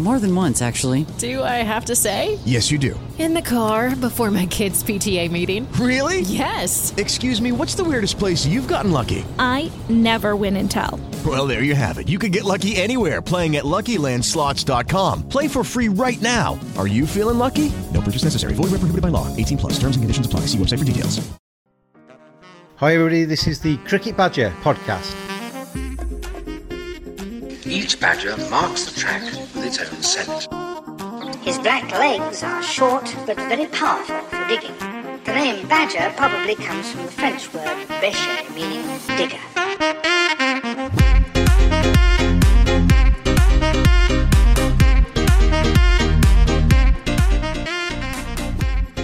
More than once, actually. Do I have to say? Yes, you do. In the car before my kids' PTA meeting. Really? Yes. Excuse me, what's the weirdest place you've gotten lucky? I never win and tell. Well, there you have it. You can get lucky anywhere playing at LuckyLandSlots.com. Play for free right now. Are you feeling lucky? No purchase necessary. Void where prohibited by law. 18 plus. Terms and conditions apply. See website for details. Hi, everybody. This is the Cricket Badger podcast. Each badger marks the track with its own scent. His black legs are short but very powerful for digging. The name badger probably comes from the French word bêcher, meaning digger.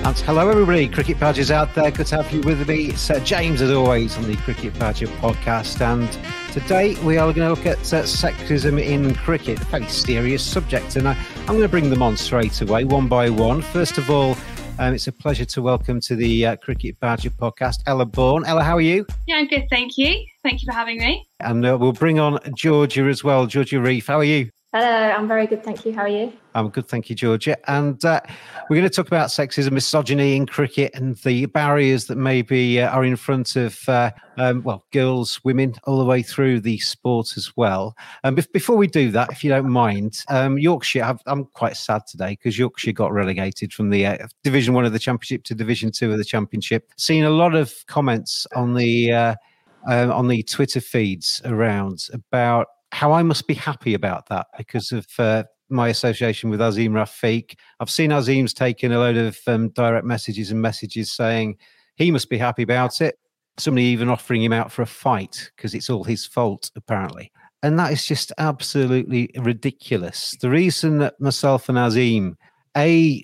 And hello, everybody. Cricket Badgers out there. Good to have you with me. Uh, James, as always, on the Cricket Badger podcast. And today we are going to look at uh, sexism in cricket, a very serious subject. And I, I'm going to bring them on straight away, one by one. First of all, um, it's a pleasure to welcome to the uh, Cricket Badger podcast Ella Bourne. Ella, how are you? Yeah, I'm good, thank you. Thank you for having me. And uh, we'll bring on Georgia as well. Georgia Relf, how are you? Hello, I'm very good, thank you. How are you? I'm good, thank you, Georgia. And uh, we're going to talk about sexism, misogyny in cricket, and the barriers that maybe uh, are in front of, uh, um, well, girls, women, all the way through the sport as well. And um, before we do that, if you don't mind, um, Yorkshire, i am quite sad today because Yorkshire got relegated from the uh, Division One of the Championship to Division Two of the Championship. Seen a lot of comments on the um, on the Twitter feeds around about how I must be happy about that because of uh, my association with Azeem Rafiq. I've seen Azeem's taken a load of um, direct messages and messages saying he must be happy about it. Somebody even offering him out for a fight because it's all his fault, apparently. And that is just absolutely ridiculous. The reason that myself and Azeem, A,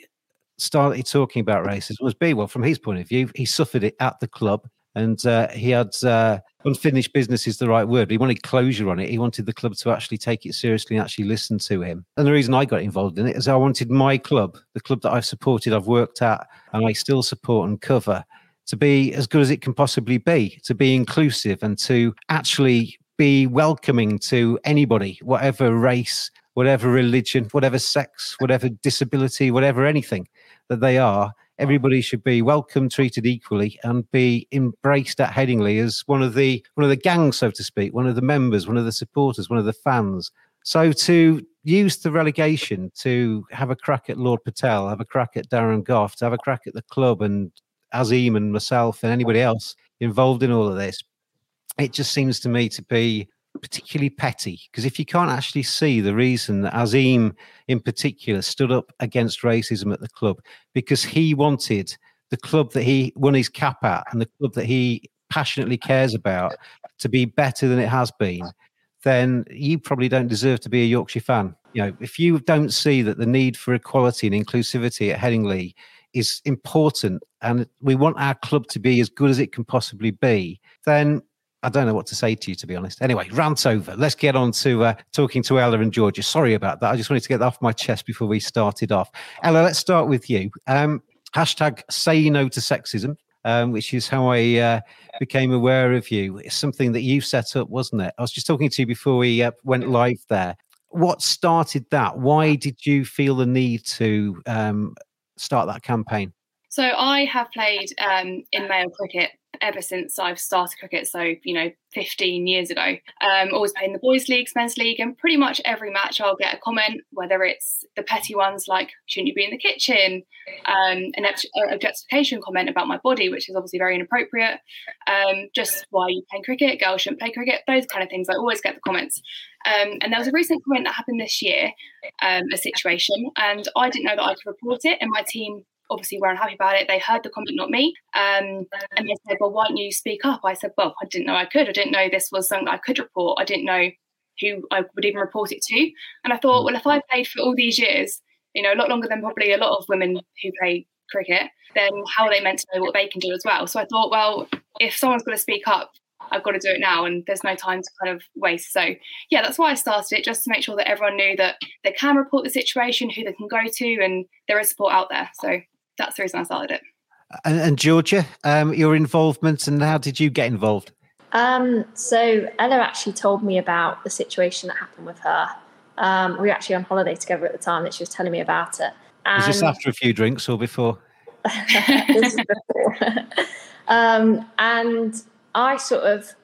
started talking about racism was B, well, from his point of view, he suffered it at the club and uh, he had uh, unfinished business is the right word. He wanted closure on it. He wanted the club to actually take it seriously and actually listen to him. And the reason I got involved in it is I wanted my club, the club that I've supported, I've worked at, and I still support and cover, to be as good as it can possibly be, to be inclusive and to actually be welcoming to anybody, whatever race, whatever religion, whatever sex, whatever disability, whatever anything that they are everybody should be welcome, treated equally, and be embraced at Headingley as one of the one of the gang, so to speak, one of the members, one of the supporters, one of the fans. So to use the relegation to have a crack at Lord Patel, have a crack at Darren Gough, to have a crack at the club and Azeem and myself and anybody else involved in all of this, it just seems to me to be particularly petty because if you can't actually see the reason that Azeem in particular stood up against racism at the club because he wanted the club that he won his cap at and the club that he passionately cares about to be better than it has been then you probably don't deserve to be a Yorkshire fan. You know if you don't see that the need for equality and inclusivity at Headingley is important and we want our club to be as good as it can possibly be then I don't know what to say to you, to be honest. Anyway, rant over. Let's get on to uh, talking to Ella and Georgia. Sorry about that. I just wanted to get that off my chest before we started off. Ella, let's start with you. Um, hashtag say no to sexism, um, which is how I uh, became aware of you. It's something that you set up, wasn't it? I was just talking to you before we uh, went live there. What started that? Why did you feel the need to um, start that campaign? So I have played um, in male cricket ever since I've started cricket. So you know, 15 years ago. Um, always playing the boys' leagues, men's league, and pretty much every match I'll get a comment, whether it's the petty ones like "shouldn't you be in the kitchen," um, an objectification comment about my body, which is obviously very inappropriate. Um, just why you playing cricket? Girls shouldn't play cricket. Those kind of things. I always get the comments. Um, and there was a recent comment that happened this year, um, a situation, and I didn't know that I could report it, and my team obviously were unhappy about it. They heard the comment, not me. Um, and they said, Well, why don't you speak up? I said, Well, I didn't know I could. I didn't know this was something I could report. I didn't know who I would even report it to. And I thought, well, if I played for all these years, you know, a lot longer than probably a lot of women who play cricket, then how are they meant to know what they can do as well? So I thought, well, if someone's going to speak up, I've got to do it now, and there's no time to kind of waste. So, yeah, that's why I started it, just to make sure that everyone knew that they can report the situation, who they can go to, and there is support out there. So, that's the reason I started it. And, and Georgia, um, your involvement and how did you get involved? Um, so Ella actually told me about the situation that happened with her. Um, we were actually on holiday together at the time that she was telling me about it. And was this after a few drinks or before? before. um, and I sort of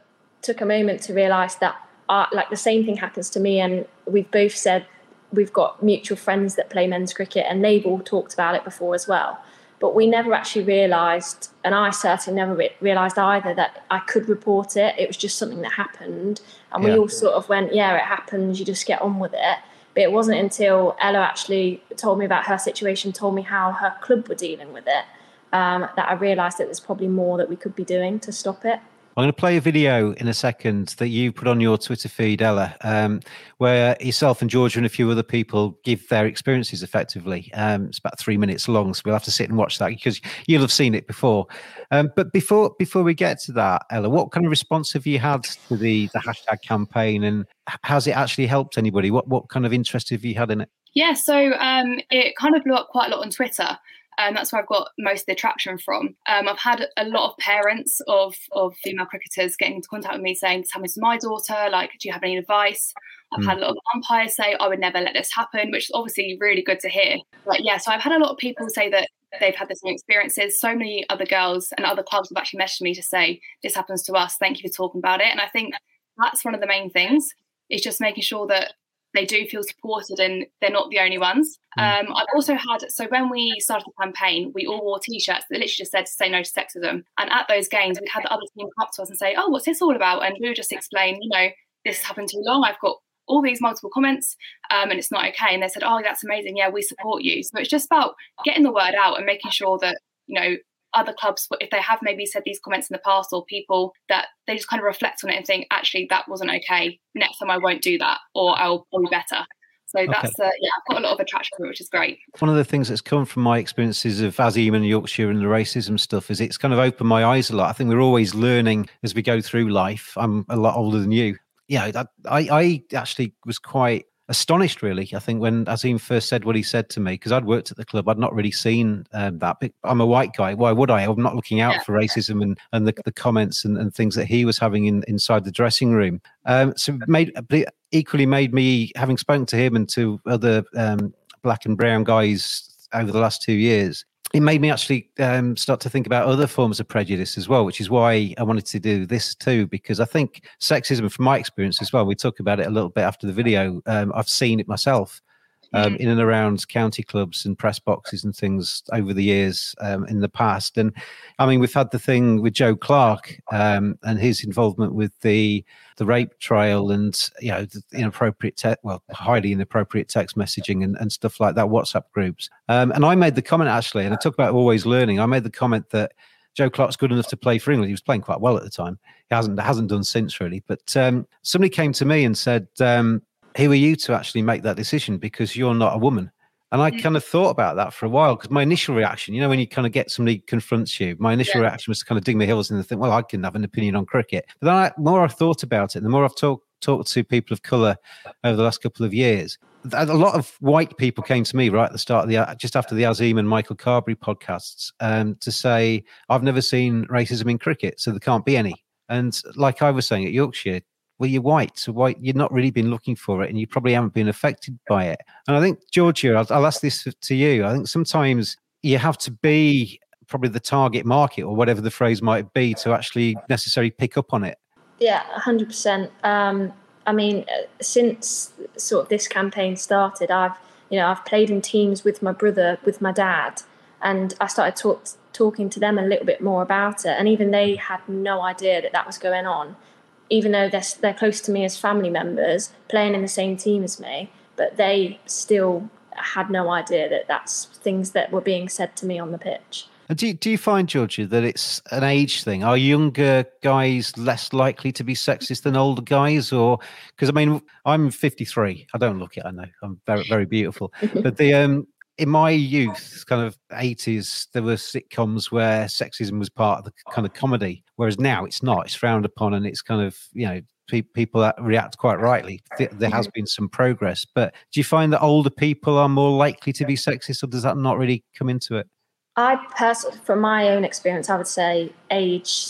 took a moment to realise that, uh, like, the same thing happens to me, and we've both said we've got mutual friends that play men's cricket and they've all talked about it before as well. But we never actually realised, and I certainly never re- realised either, that I could report it. It was just something that happened. And we all sort of went, yeah, it happens, you just get on with it. But it wasn't until Ella actually told me about her situation, told me how her club were dealing with it, um, that I realised that there's probably more that we could be doing to stop it. I'm going to play a video in a second that you put on your Twitter feed, Ella, um, where yourself and Georgia and a few other people give their experiences effectively. Um, it's about three minutes long, so we'll have to sit and watch that because you'll have seen it before. Um, but before before we get to that, Ella, what kind of response have you had to the the hashtag campaign, and has it actually helped anybody? What what kind of interest have you had in it? Yeah, so um, it kind of blew up quite a lot on Twitter and that's where I've got most of the attraction from. Um, I've had a lot of parents of of female cricketers getting into contact with me saying, "This happened to my daughter. Like, do you have any advice?" I've mm. had a lot of umpires say, "I would never let this happen," which is obviously really good to hear. But yeah, so I've had a lot of people say that they've had the same experiences. So many other girls and other clubs have actually messaged me to say, "This happens to us. Thank you for talking about it." And I think that's one of the main things is just making sure that they do feel supported and they're not the only ones. Mm. Um, I've also had, so when we started the campaign, we all wore t shirts that literally just said to say no to sexism. And at those games, we'd have the other team come up to us and say, Oh, what's this all about? And we would just explain, you know, this happened too long. I've got all these multiple comments um, and it's not okay. And they said, Oh, that's amazing. Yeah, we support you. So it's just about getting the word out and making sure that, you know, other clubs, if they have maybe said these comments in the past, or people that they just kind of reflect on it and think, actually, that wasn't okay. Next time I won't do that, or I'll, be better. So that's okay. uh, yeah, I've got a lot of attraction to it, which is great. One of the things that's come from my experiences of Azeem and Yorkshire and the racism stuff is it's kind of opened my eyes a lot. I think we're always learning as we go through life. I'm a lot older than you. Yeah, I, I actually was quite astonished, really. I think when Azeem first said what he said to me, because I'd worked at the club, I'd not really seen um, that. But I'm a white guy. Why would I? I'm not looking out yeah. for racism and, and the, the comments and, and things that he was having in, inside the dressing room. Um, so made equally made me, having spoken to him and to other um, black and brown guys over the last two years, it made me actually um, start to think about other forms of prejudice as well, which is why I wanted to do this too, because I think sexism, from my experience as well, we talk about it a little bit after the video. Um, I've seen it myself um, mm. in and around county clubs and press boxes and things over the years um, in the past. And I mean, we've had the thing with Joe Clarke um, and his involvement with the the rape trial and you know the inappropriate, te- well, highly inappropriate text messaging and, and stuff like that, WhatsApp groups. Um, and I made the comment actually, and I talk about always learning. I made the comment that. Joe Clarke's good enough to play for England. He was playing quite well at the time. He hasn't hasn't done since really. But um, somebody came to me and said, um, who are you to actually make that decision because you're not a woman? And I mm. kind of thought about that for a while because my initial reaction, you know, when you kind of get somebody confronts you, my initial yeah. reaction was to kind of dig my heels in and think, well, I can have an opinion on cricket. But then I, the more I've thought about it, the more I've talked talked to people of color over the last couple of years, a lot of white people came to me right at the start of the just after the Azeem and Michael Carberry podcasts um, to say I've never seen racism in cricket, so there can't be any. And like I was saying at Yorkshire, well, you're white, so white, you've not really been looking for it, and you probably haven't been affected by it. And I think, Georgia, I'll, I'll ask this to you. I think sometimes you have to be probably the target market or whatever the phrase might be to actually necessarily pick up on it. Yeah, hundred um, percent. I mean, uh, since sort of this campaign started, I've you know I've played in teams with my brother, with my dad, and I started talk, talking to them a little bit more about it, and even they had no idea that that was going on, even though they're they're close to me as family members, playing in the same team as me, but they still had no idea that that's things that were being said to me on the pitch. Do you, do you find, Georgia, that it's an age thing? Are younger guys less likely to be sexist than older guys? Or because I mean, I'm 53. I don't look it. I know I'm very very beautiful, but the um in my youth, kind of 80s, there were sitcoms where sexism was part of the kind of comedy, whereas now it's not. It's frowned upon, and it's kind of you know people react quite rightly. There has been some progress, but do you find that older people are more likely to be sexist, or does that not really come into it? I personally, from my own experience, I would say age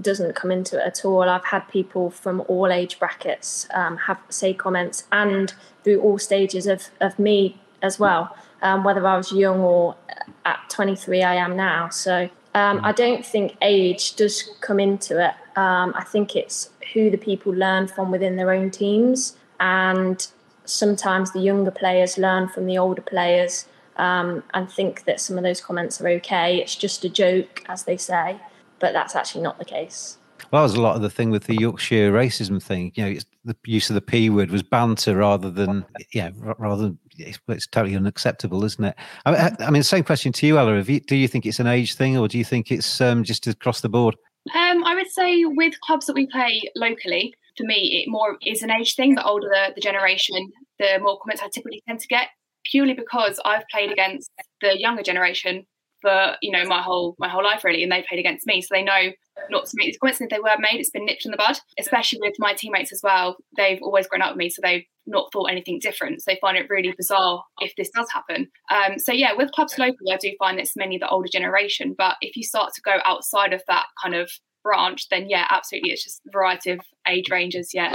doesn't come into it at all. I've had people from all age brackets um, have say comments, and through all stages of of me as well. Um, whether I was young or at 23, I am now. So um, I don't think age does come into it. Um, I think it's who the people learn from within their own teams, and sometimes the younger players learn from the older players um, and think that some of those comments are okay. It's just a joke, as they say, but that's actually not the case. Well, that was a lot of the thing with the Yorkshire racism thing. You know, the use of the p word was banter rather than yeah, rather than it's, it's totally unacceptable, isn't it? I, I mean, same question to you, Ella. You, do you think it's an age thing, or do you think it's um, just across the board? Um, I would say with clubs that we play locally, for me, it more is an age thing. The older the, the generation, the more comments I typically tend to get purely because I've played against the younger generation for you know my whole my whole life really, and they played against me, so they know not to make these comments. And if they were made, it's been nipped in the bud. Especially with my teammates as well, they've always grown up with me, so they've not thought anything different. So they find it really bizarre if this does happen. Um, so yeah, with clubs locally, I do find it's mainly the older generation. But if you start to go outside of that kind of branch, then yeah, absolutely, it's just a variety of age ranges. Yeah.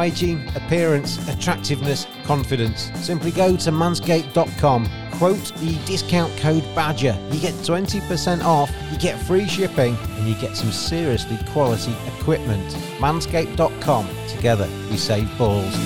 Hygiene, appearance, attractiveness, confidence. Simply go to manscaped.com, quote the discount code BADGER. You get 20% off, you get free shipping, and you get some seriously quality equipment. Manscaped.com. Together, we save balls.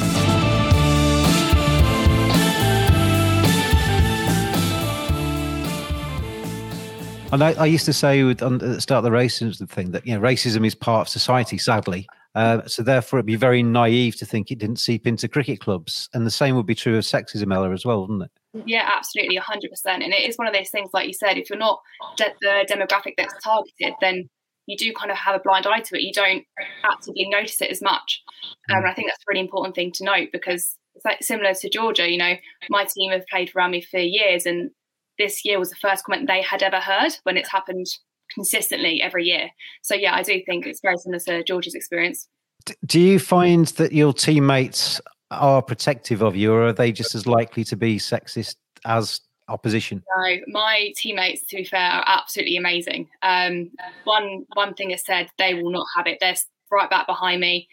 And I, I, used to say at the start of the racism thing that you know racism is part of society, sadly, uh, so therefore, it'd be very naive to think it didn't seep into cricket clubs, and the same would be true of sexism, Ella, as well, wouldn't it? Yeah, absolutely, hundred percent. And it is one of those things, like you said, if you're not de- the demographic that's targeted, then you do kind of have a blind eye to it. You don't actively notice it as much. Um, and I think that's a really important thing to note because it's like similar to Georgia. You know, my team have played around me for years, and this year was the first comment they had ever heard when it's happened consistently every year. So yeah, I do think it's very similar to George's experience. Do you find that your teammates are protective of you, or are they just as likely to be sexist as opposition? No, my teammates, to be fair, are absolutely amazing. Um, one one thing is said, they will not have it. They're right back behind me.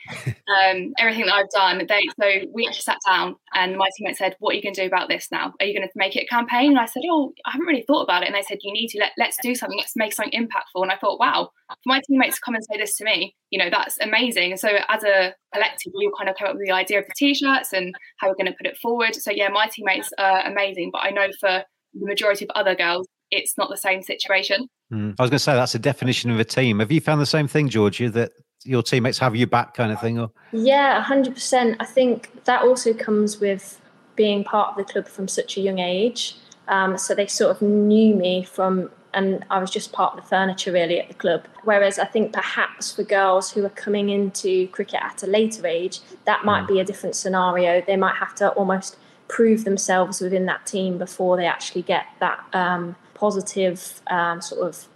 Um, everything that I've done. They so we actually sat down and my teammate said, "What are you going to do about this now? Are you going to make it a campaign?" And I said, "Oh, I haven't really thought about it." And they said, "You need to let let's do something. Let's make something impactful." And I thought, "Wow, for my teammates to come and say this to me, you know, that's amazing." So as a collective, we all kind of came up with the idea of the t-shirts and how we're going to put it forward. So yeah, my teammates are amazing, but I know for the majority of other girls, it's not the same situation. Mm. I was going to say that's a definition of a team. Have you found the same thing, Georgia? That your teammates have you back kind of thing or? Yeah 100% i think that also comes with being part of the club from such a young age. Um, so they sort of knew me from and i was just part of the furniture really at the club. Whereas i think perhaps for girls who are coming into cricket at a later age that might mm. be a different scenario. They might have to almost prove themselves within that team before they actually get that um, positive um, sort of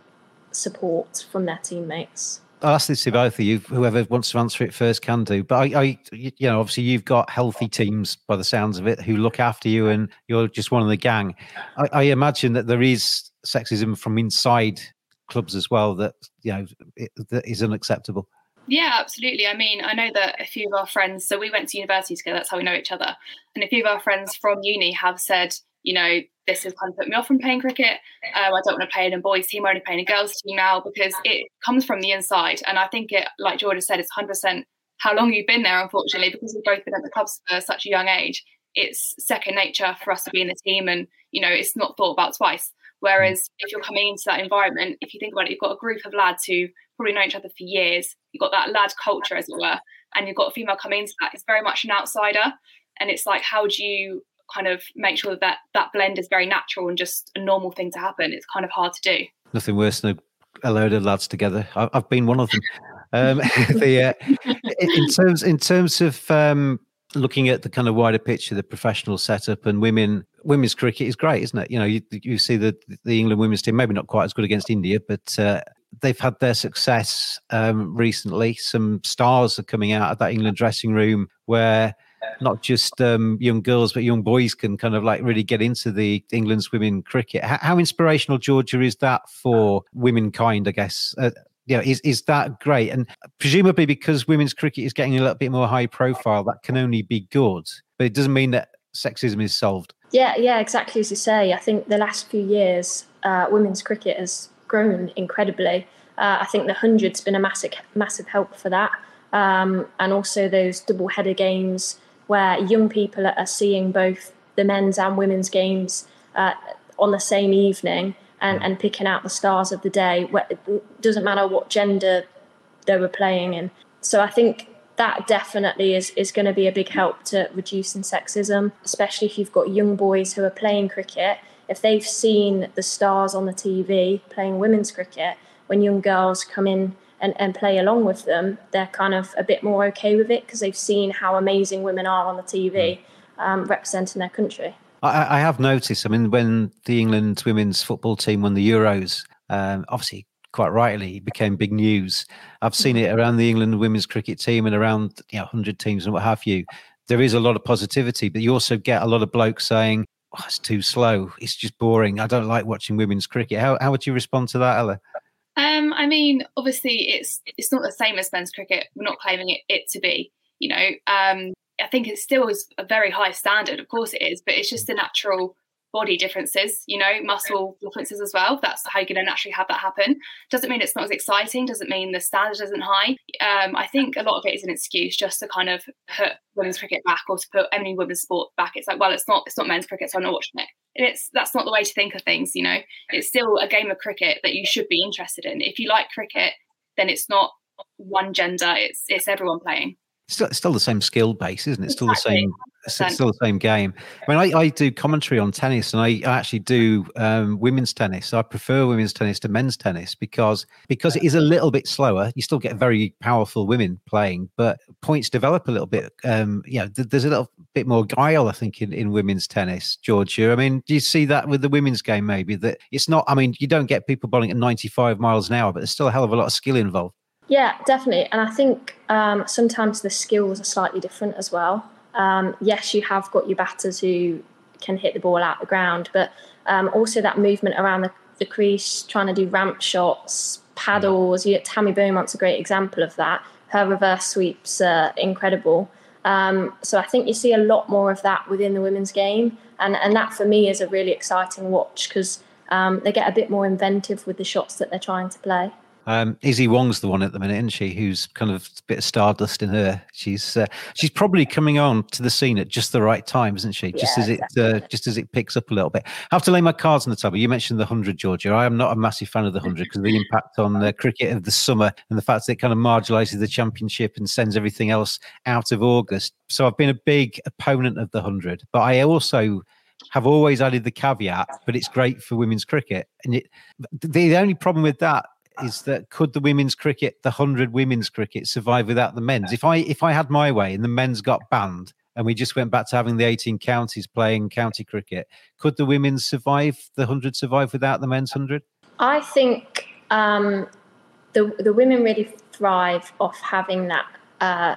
support from their teammates. I'll ask this to both of you. Whoever wants to answer it first can do. But I, I, you know, obviously you've got healthy teams by the sounds of it who look after you, and you're just one of the gang. I, I imagine that there is sexism from inside clubs as well that you know it, that is unacceptable. Yeah, absolutely. I mean, I know that a few of our friends, so we went to university together, that's how we know each other. And a few of our friends from uni have said, you know, this has kind of put me off from playing cricket. Um, I don't want to play in a boys' team, I'm only playing a girls' team now because it comes from the inside. And I think it, like Georgia said, it's 100% how long you've been there, unfortunately, because we've both been at the clubs for such a young age. It's second nature for us to be in the team and, you know, it's not thought about twice. Whereas if you're coming into that environment, if you think about it, you've got a group of lads who probably know each other for years. You've got that lad culture, as it were, and you've got a female coming into that. It's very much an outsider, and it's like, how do you kind of make sure that that blend is very natural and just a normal thing to happen? It's kind of hard to do. Nothing worse than a, load of lads together. I, have been one of them. Um, the, uh, in terms in terms of um, looking at the kind of wider picture, the professional setup and women women's cricket is great, isn't it? You know, you, you see the the England women's team maybe not quite as good against India, but uh, they've had their success um, recently. Some stars are coming out of that England dressing room where not just um, young girls but young boys can kind of like really get into the England's women cricket. How, how inspirational, Georgia, is that for womenkind? I guess. Uh, know, is is that great? And presumably because women's cricket is getting a little bit more high profile, that can only be good. But it doesn't mean that sexism is solved. Yeah, yeah, exactly as you say. I think the last few years, uh, women's cricket has grown incredibly. Uh, I think the hundred's been a massive, massive help for that, um, and also those double header games where young people are seeing both the men's and women's games uh, on the same evening and, and picking out the stars of the day. It doesn't matter what gender they were playing in. So I think that definitely is, is going to be a big help to reducing sexism, especially if you've got young boys who are playing cricket. If they've seen the stars on the TV playing women's cricket, when young girls come in and, and play along with them, they're kind of a bit more okay with it because they've seen how amazing women are on the TV hmm. um, representing their country. I, I, have noticed, I mean, when the England women's football team won the Euros, um, obviously quite rightly it became big news. I've seen it around the England women's cricket team and around you know 100 teams and what have you. There is a lot of positivity, but you also get a lot of blokes saying, oh, "It's too slow. It's just boring. I don't like watching women's cricket." How how would you respond to that, Ella? Um, I mean, obviously, it's it's not the same as men's cricket. We're not claiming it, it to be. You know, um, I think it still is a very high standard. Of course, it is, but it's just a natural body differences, you know, muscle differences as well. That's how you're going to naturally have that happen. Doesn't mean it's not as exciting. Doesn't mean the standard isn't high. Um, I think a lot of it is an excuse just to kind of put women's cricket back or to put any women's sport back. It's like, well, it's not it's not men's cricket, so I'm not watching it. And it's that's not the way to think of things. You know, it's still a game of cricket that you should be interested in. If you like cricket, then it's not one gender. It's it's everyone playing. Still, still the same skill base, isn't it? Still the same still the same game. I mean, I, I do commentary on tennis, and I actually do um, women's tennis. I prefer women's tennis to men's tennis because because it is a little bit slower. You still get very powerful women playing, but points develop a little bit. Um, you know, th- there's a little bit more guile, I think, in, in women's tennis. Georgia, I mean, do you see that with the women's game? Maybe that it's not. I mean, you don't get people bowling at 95 miles an hour, but there's still a hell of a lot of skill involved. Yeah, definitely. And I think um, sometimes the skills are slightly different as well. Um, yes, you have got your batters who can hit the ball out the ground, but um, also that movement around the, the, crease, trying to do ramp shots, paddles. You, Tammy Beaumont's a great example of that. Her reverse sweeps are incredible. Um, so I think you see a lot more of that within the women's game, and and that for me is a really exciting watch because um, they get a bit more inventive with the shots that they're trying to play. Um, Issy Wong's the one at the minute, isn't she? Who's kind of a bit of stardust in her. She's uh, she's probably coming on to the scene at just the right time, isn't she? Just yeah, as it uh, just as it picks up a little bit. I have to lay my cards on the table. You mentioned the hundred, Georgia. I am not a massive fan of the hundred because of the impact on the cricket of the summer and the fact that it kind of marginalises the championship and sends everything else out of August. So I've been a big opponent of the hundred, but I also have always added the caveat, but it's great for women's cricket. And it, the only problem with that is that could the women's cricket, the hundred women's cricket, survive without the men's? If I if I had my way and the men's got banned and we just went back to having the 18 counties playing county cricket. Could the women survive, the 100 survive without the men's 100? I think um, the the women really thrive off having that uh,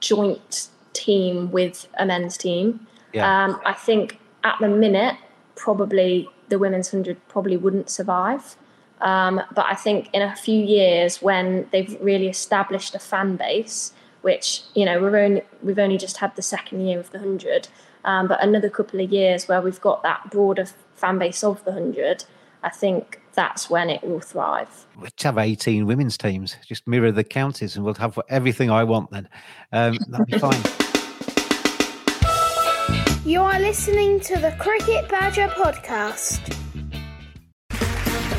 joint team with a men's team. Yeah. Um, I think at the minute, probably the women's hundred probably wouldn't survive. Um, but I think in a few years, when they've really established a fan base, which you know we're only we've only just had the second year of the hundred, um, but another couple of years where we've got that broader fan base of the hundred, I think that's when it will thrive. Let's have 18 women's teams, just mirror the counties, and we'll have everything I want then. Um, that'll be fine. You are listening to the Cricket Badger podcast.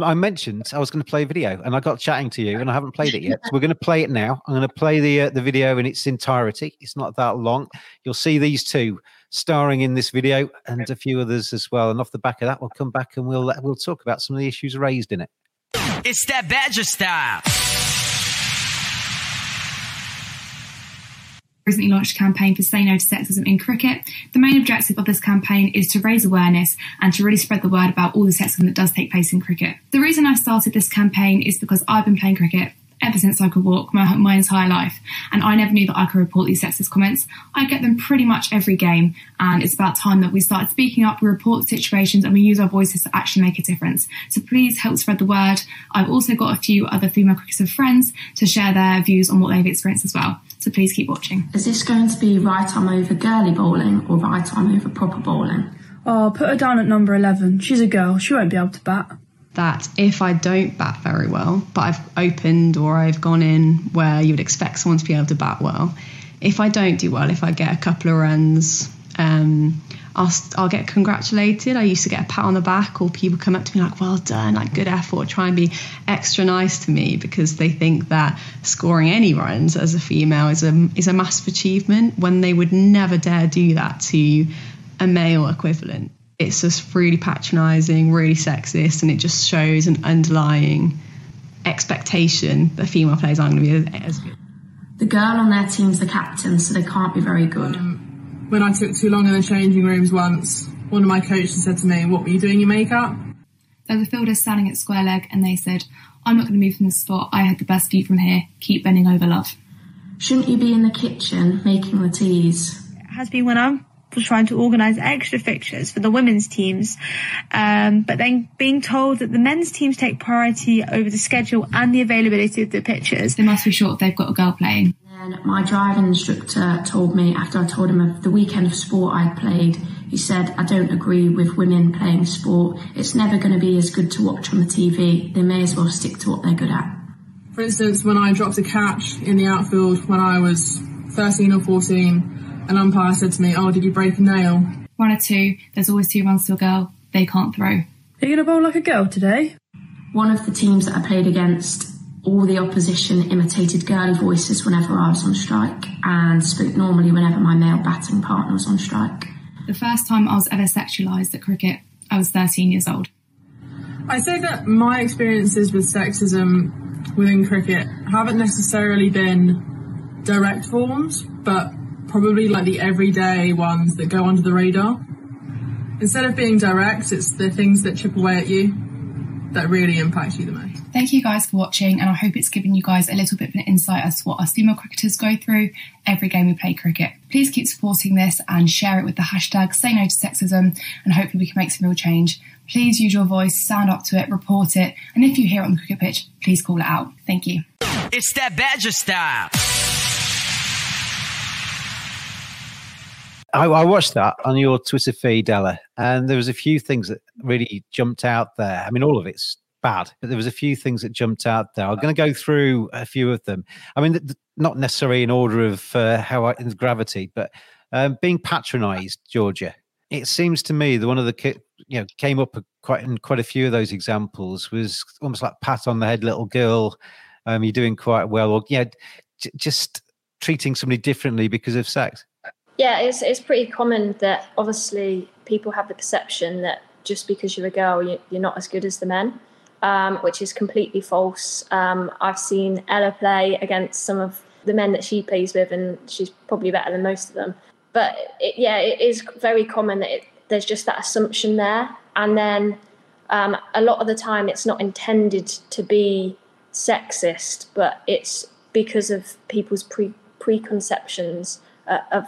I mentioned I was going to play a video, and I got chatting to you, and I haven't played it yet. So we're going to play it now. I'm going to play the uh, the video in its entirety. It's not that long. You'll see these two starring in this video, and a few others as well. And off the back of that, we'll come back and we'll we'll talk about some of the issues raised in it. It's that Badger style. Recently launched a campaign for Say No to Sexism in Cricket. The main objective of this campaign is to raise awareness and to really spread the word about all the sexism that does take place in cricket. The reason I started this campaign is because I've been playing cricket ever since I could walk my, my entire life, and I never knew that I could report these sexist comments. I get them pretty much every game, and it's about time that we started speaking up, we report situations, and we use our voices to actually make a difference. So please help spread the word. I've also got a few other female cricketers friends to share their views on what they've experienced as well. So please keep watching. Is this going to be right arm over girly bowling or right arm over proper bowling? Oh, put her down at number 11. She's a girl. She won't be able to bat. That if I don't bat very well, but I've opened or I've gone in where you would expect someone to be able to bat well, if I don't do well, if I get a couple of runs, um, I'll, I'll get congratulated. I used to get a pat on the back, or people come up to me like, well done, like good effort, try and be extra nice to me because they think that scoring any runs as a female is a, is a massive achievement when they would never dare do that to a male equivalent. It's just really patronizing, really sexist, and it just shows an underlying expectation that female players aren't going to be as good. The girl on their team's the captain, so they can't be very good. Um, when I took too long in the changing rooms once, one of my coaches said to me, What were you doing your makeup? There was a fielder standing at square leg, and they said, I'm not going to move from this spot. I had the best view from here. Keep bending over, love. Shouldn't you be in the kitchen making the teas? It has been when I was trying to organise extra fixtures for the women's teams, um, but then being told that the men's teams take priority over the schedule and the availability of the pitches. They must be short if they've got a girl playing. And my driving instructor told me after I told him of the weekend of sport I'd played, he said, I don't agree with women playing sport. It's never going to be as good to watch on the TV. They may as well stick to what they're good at. For instance, when I dropped a catch in the outfield when I was 13 or 14, an umpire said to me, Oh, did you break a nail? One or two, there's always two runs to a girl. They can't throw. Are you going to bowl like a girl today? One of the teams that I played against, all the opposition imitated girly voices whenever I was on strike and spoke normally whenever my male batting partner was on strike. The first time I was ever sexualised at cricket, I was 13 years old. I say that my experiences with sexism within cricket haven't necessarily been direct forms, but probably like the everyday ones that go under the radar. Instead of being direct, it's the things that chip away at you that really impact you the most. Thank you guys for watching, and I hope it's given you guys a little bit of an insight as to what us female cricketers go through every game we play cricket. Please keep supporting this and share it with the hashtag Say No to Sexism, and hopefully we can make some real change. Please use your voice, stand up to it, report it, and if you hear it on the cricket pitch, please call it out. Thank you. It's that Badger style. I, I, watched that on your Twitter feed, Ella, and there was a few things that really jumped out there. I mean, all of it's bad, but there was a few things that jumped out there. I'm going to go through a few of them. I mean, th- not necessarily in order of uh, how I, in gravity, but Um, being patronised, Georgia. It seems to me that one of the you know came up quite in quite a few of those examples was almost like pat on the head, little girl. Um, you're doing quite well, or yeah, j- just treating somebody differently because of sex. Yeah, it's it's pretty common that obviously people have the perception that just because you're a girl, you, you're not as good as the men, um, which is completely false. Um, I've seen Ella play against some of the men that she plays with, and she's probably better than most of them. But it, yeah, it is very common that it, there's just that assumption there, and then um, a lot of the time it's not intended to be sexist, but it's because of people's pre preconceptions uh, of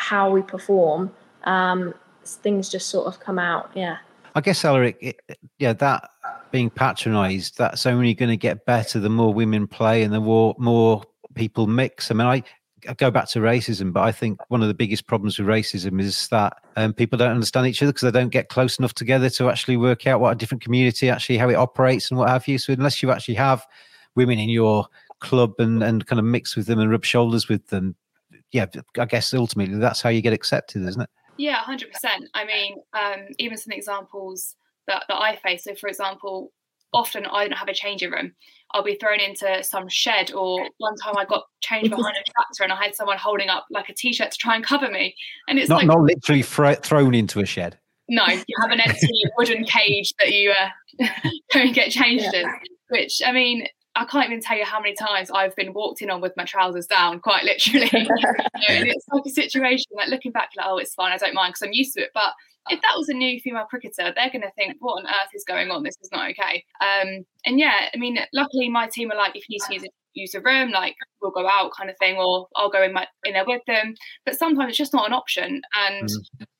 how we perform. Um, things just sort of come out. Yeah. I guess, Alaric, it, yeah, that being patronised, that's only going to get better the more women play and the more more people mix. I mean, I, I go back to racism, but I think one of the biggest problems with racism is that um, people don't understand each other because they don't get close enough together to actually work out what a different community actually how it operates and what have you. So unless you actually have women in your club and and kind of mix with them and rub shoulders with them, yeah, I guess ultimately that's how you get accepted, isn't it? Yeah, hundred percent. I mean, um, even some examples that, that I face. So, for example, often I don't have a changing room. I'll be thrown into some shed, or one time I got changed behind a tractor and I had someone holding up like a t-shirt to try and cover me. And it's not like not literally thro- thrown into a shed. no, you have an empty wooden cage that you uh, go and get changed in. Which I mean, I can't even tell you how many times I've been walked in on with my trousers down, quite literally. You know, and it's like a situation like looking back, like, oh, it's fine, I don't mind because I'm used to it. But if that was a new female cricketer, they're going to think, what on earth is going on? This is not okay. Um, and yeah, I mean, luckily my team are like, if you need to use a, use a room, like we'll go out, kind of thing, or I'll go in my in there with them. But sometimes it's just not an option, and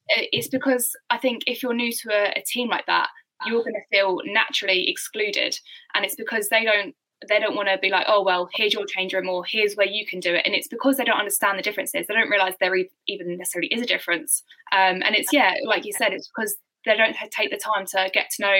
it- it's because I think if you're new to a, a team like that, you're going to feel naturally excluded, and it's because they don't they don't want to be like, oh well, here's your change room, or here's where you can do it, and it's because they don't understand the differences. They don't realize there even necessarily is a difference, um, and it's yeah, like you said, it's because they don't take the time to get to know,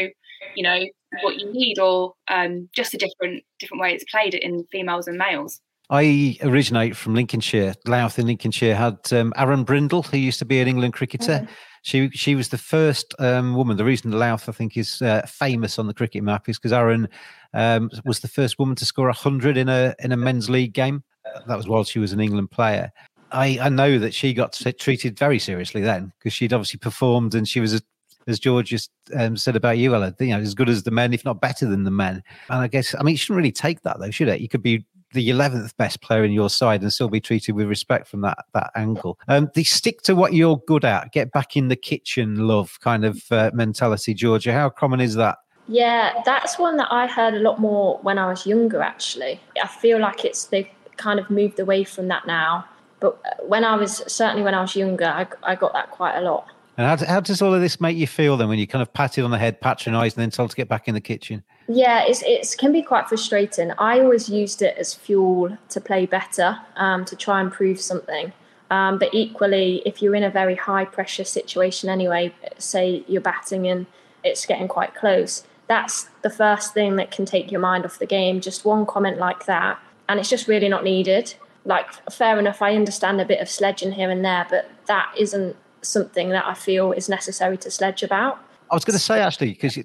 you know, what you need, or um, just a different different way it's played in females and males. I originate from Lincolnshire. Louth in Lincolnshire had um, Arran Brindle, who used to be an England cricketer. She she was the first um, woman. The reason Louth, I think, is uh, famous on the cricket map is because Arran um, was the first woman to score hundred in a in a men's league game. That was while she was an England player. I, I know that she got treated very seriously then because she'd obviously performed and she was a as George just um, said about you, Ella, you know, as good as the men, if not better than the men. And I guess, I mean, you shouldn't really take that though, should it? You could be the eleventh best player in your side and still be treated with respect from that that angle. Um, they stick to what you're good at. Get back in the kitchen, love kind of uh, mentality, Georgia. How common is that? Yeah, that's one that I heard a lot more when I was younger. Actually, I feel like it's they've kind of moved away from that now. But uh, when I was certainly when I was younger, I, I got that quite a lot. And how, how does all of this make you feel then when you're kind of patted on the head, patronised, and then told to get back in the kitchen? Yeah, it's it can be quite frustrating. I always used it as fuel to play better, um, to try and prove something. Um, but equally, if you're in a very high pressure situation anyway, say you're batting and it's getting quite close, that's the first thing that can take your mind off the game. Just one comment like that, and it's just really not needed. Like, fair enough, I understand a bit of sledging here and there, but that isn't something that I feel is necessary to sledge about. I was going to say actually because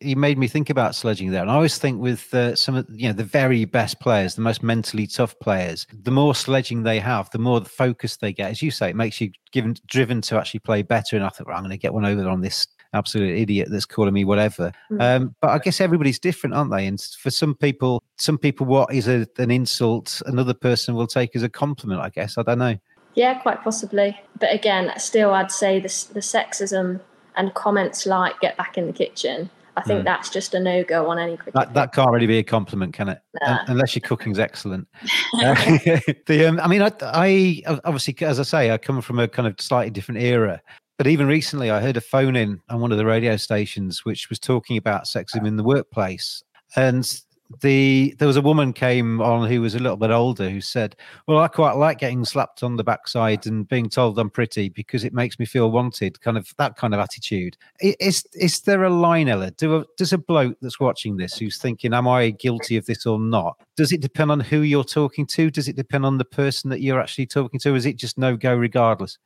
you made me think about sledging there, and I always think with uh, some of you know the very best players, the most mentally tough players, the more sledging they have, the more the focus they get. As you say, it makes you given driven to actually play better. And I thought, well, I'm going to get one over on this absolute idiot that's calling me whatever. Mm. Um, but I guess everybody's different, aren't they? And for some people, some people, what is a, an insult, another person will take as a compliment. I guess I don't know. Yeah, quite possibly. But again, still, I'd say the, the sexism and comments like "get back in the kitchen." I think Mm. that's just a no go on any cricket. That, that can't really be a compliment, can it? Nah. Un- Unless your cooking's excellent. Uh, the, um, I mean, I, I obviously, as I say, I come from a kind of slightly different era. But even recently, I heard a phone in on one of the radio stations which was talking about sexism in the workplace. And the there was a woman came on who was a little bit older who said, "Well, I quite like getting slapped on the backside and being told I'm pretty because it makes me feel wanted." Kind of that kind of attitude. Is is there a line, Ella? Do a, does a bloke that's watching this who's thinking, "Am I guilty of this or not?" Does it depend on who you're talking to? Does it depend on the person that you're actually talking to? Is it just no go regardless?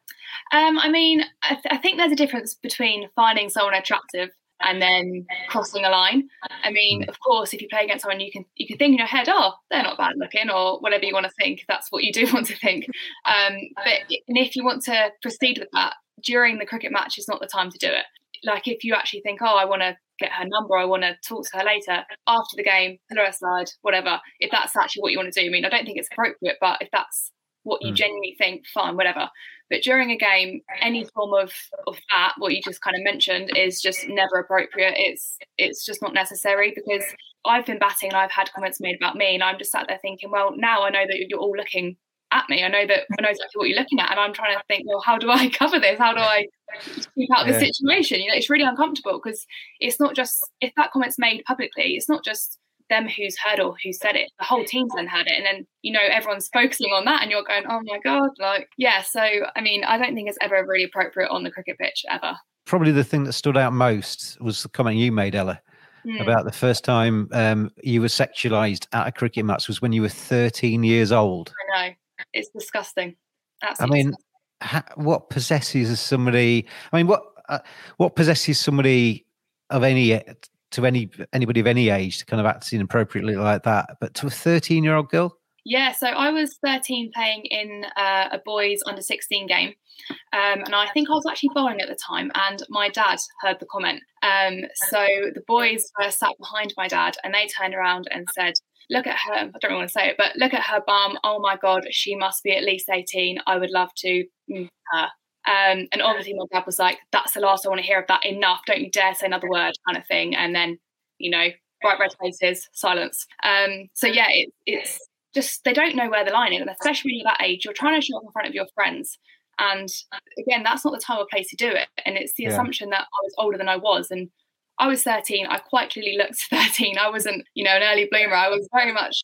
Um, I mean, I, th- I think there's a difference between finding someone attractive and then crossing a line. I mean, of course, if you play against someone, you can you can think in your head, oh, they're not bad looking, or whatever you want to think. That's what you do want to think. Um, but and if you want to proceed with that during the cricket match, is not the time to do it. Like if you actually think, oh, I want to get her number, I want to talk to her later after the game, pull her aside, whatever. If that's actually what you want to do, I mean, I don't think it's appropriate, but if that's what you hmm. genuinely think, fine, whatever. But during a game, any form of of that, what you just kind of mentioned, is just never appropriate. It's it's just not necessary because I've been batting and I've had comments made about me, and I'm just sat there thinking, well, now I know that you're all looking at me. I know that I know exactly what you're looking at, and I'm trying to think, well, how do I cover this? How do I keep out of Yeah. this situation? You know, it's really uncomfortable because it's not just if that comment's made publicly, it's not just them who's heard or who said it. The whole team's then heard it, and then you know everyone's focusing on that, and you're going, oh my god, like yeah. So I mean, I don't think it's ever really appropriate on the cricket pitch ever. Probably the thing that stood out most was the comment you made, Ella, Hmm. about the first time um, you were sexualized at a cricket match was when you were 13 years old. I know it's disgusting. I mean, ha- what possesses somebody? I mean, what uh, what possesses somebody of any to any anybody of any age to kind of act inappropriately like that? But to a 13 year old girl, Yeah, so I was 13 playing in uh, a boys under 16 game. Um, and I think I was actually bowling at the time, and my dad heard the comment. Um, so the boys were sat behind my dad, and they turned around and said, Look at her. I don't really want to say it, but look at her bum. Oh my God, she must be at least 18. I would love to mm, her. Um, and obviously, my dad was like, That's the last I want to hear of that. Enough. Don't you dare say another word, kind of thing. And then, you know, bright red faces, silence. Um, so yeah, it, it's just they don't know where the line is, and especially when you're that age, you're trying to show up in front of your friends. And again, that's not the time or place to do it. And it's the Yeah. assumption that I was older than I was. And I was 13. I quite clearly looked 13. I wasn't, you know, an early bloomer. I was very much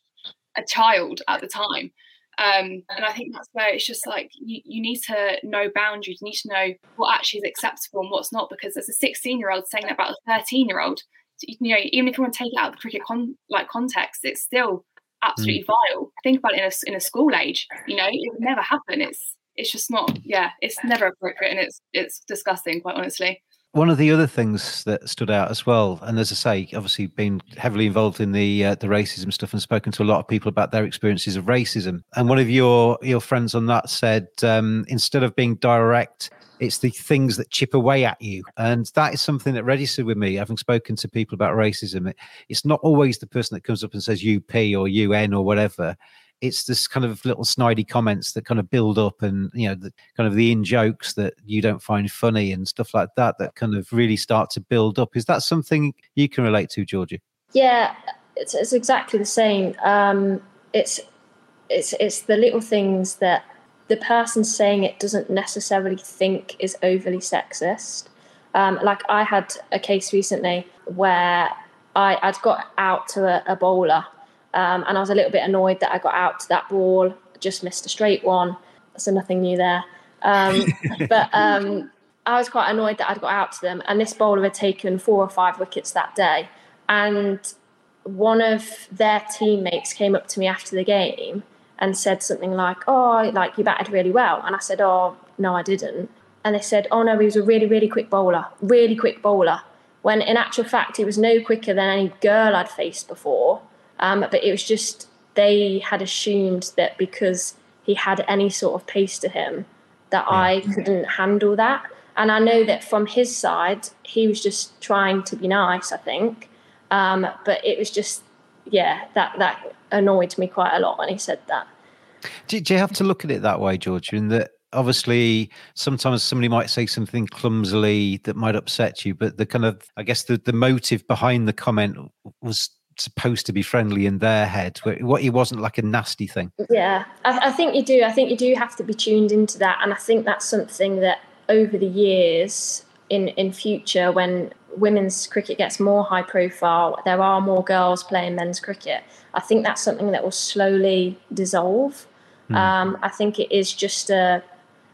a child at the time. Um, and I think that's where it's just like you, you need to know boundaries. You need to know what actually is acceptable and what's not. Because as a 16 year old saying that about a 13 year old, you know, even if you want to take it out of the cricket con- like context, it's still absolutely vile. Think about it in a, in a school age. You know, it would never happen. It's it's just not. Yeah, it's never appropriate, and it's it's disgusting. Quite honestly. One of the other things that stood out as well, and as I say, obviously been heavily involved in the uh, the racism stuff and spoken to a lot of people about their experiences of racism. And one of your your friends on that said, um, instead of being direct, it's the things that chip away at you, and that is something that registered with me. Having spoken to people about racism, it, it's not always the person that comes up and says "UP" or "UN" or whatever. It's this kind of little snidey comments that kind of build up, and you know, the kind of the in jokes that you don't find funny and stuff like that that kind of really start to build up. Is that something you can relate to, Georgia? Yeah, it's, it's exactly the same. Um, it's it's it's the little things that the person saying it doesn't necessarily think is overly sexist. Um, like I had a case recently where I, I'd got out to a, a bowler um, and I was a little bit annoyed that I got out to that ball, just missed a straight one. So nothing new there. Um, but um, I was quite annoyed that I'd got out to them. And this bowler had taken four or five wickets that day. And one of their teammates came up to me after the game and said something like, "Oh, like you batted really well," and I said, "Oh, no, I didn't." And they said, "Oh no, he was a really, really quick bowler, really quick bowler." When in actual fact, he was no quicker than any girl I'd faced before. Um, but it was just they had assumed that because he had any sort of pace to him, that I couldn't handle that. And I know that from his side, he was just trying to be nice. I think, um, but it was just yeah that that annoyed me quite a lot when he said that. Do, do you have to look at it that way, George? In that obviously sometimes somebody might say something clumsily that might upset you, but the kind of I guess the, the motive behind the comment was supposed to be friendly in their head. What it wasn't like a nasty thing. Yeah, I, I think you do. I think you do have to be tuned into that, and I think that's something that over the years in in future when women's cricket gets more high profile, there are more girls playing men's cricket. I think that's something that will slowly dissolve. Hmm. Um, I think it is just a,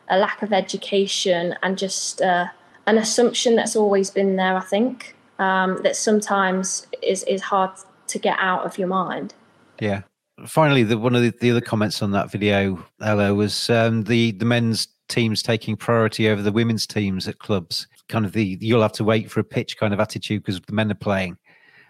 a lack of education and just uh, an assumption that's always been there. I think um, that sometimes is is hard to get out of your mind. Yeah. Finally, the, one of the, the other comments on that video, Ella, was um, the the men's teams taking priority over the women's teams at clubs. Kind of the you'll have to wait for a pitch kind of attitude because the men are playing.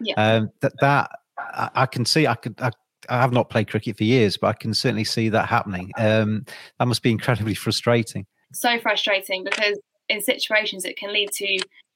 Yeah. Um, that that I, I can see. I could. I, I have not played cricket for years, but I can certainly see that happening. Um, that must be incredibly frustrating. so frustrating because in situations it can lead to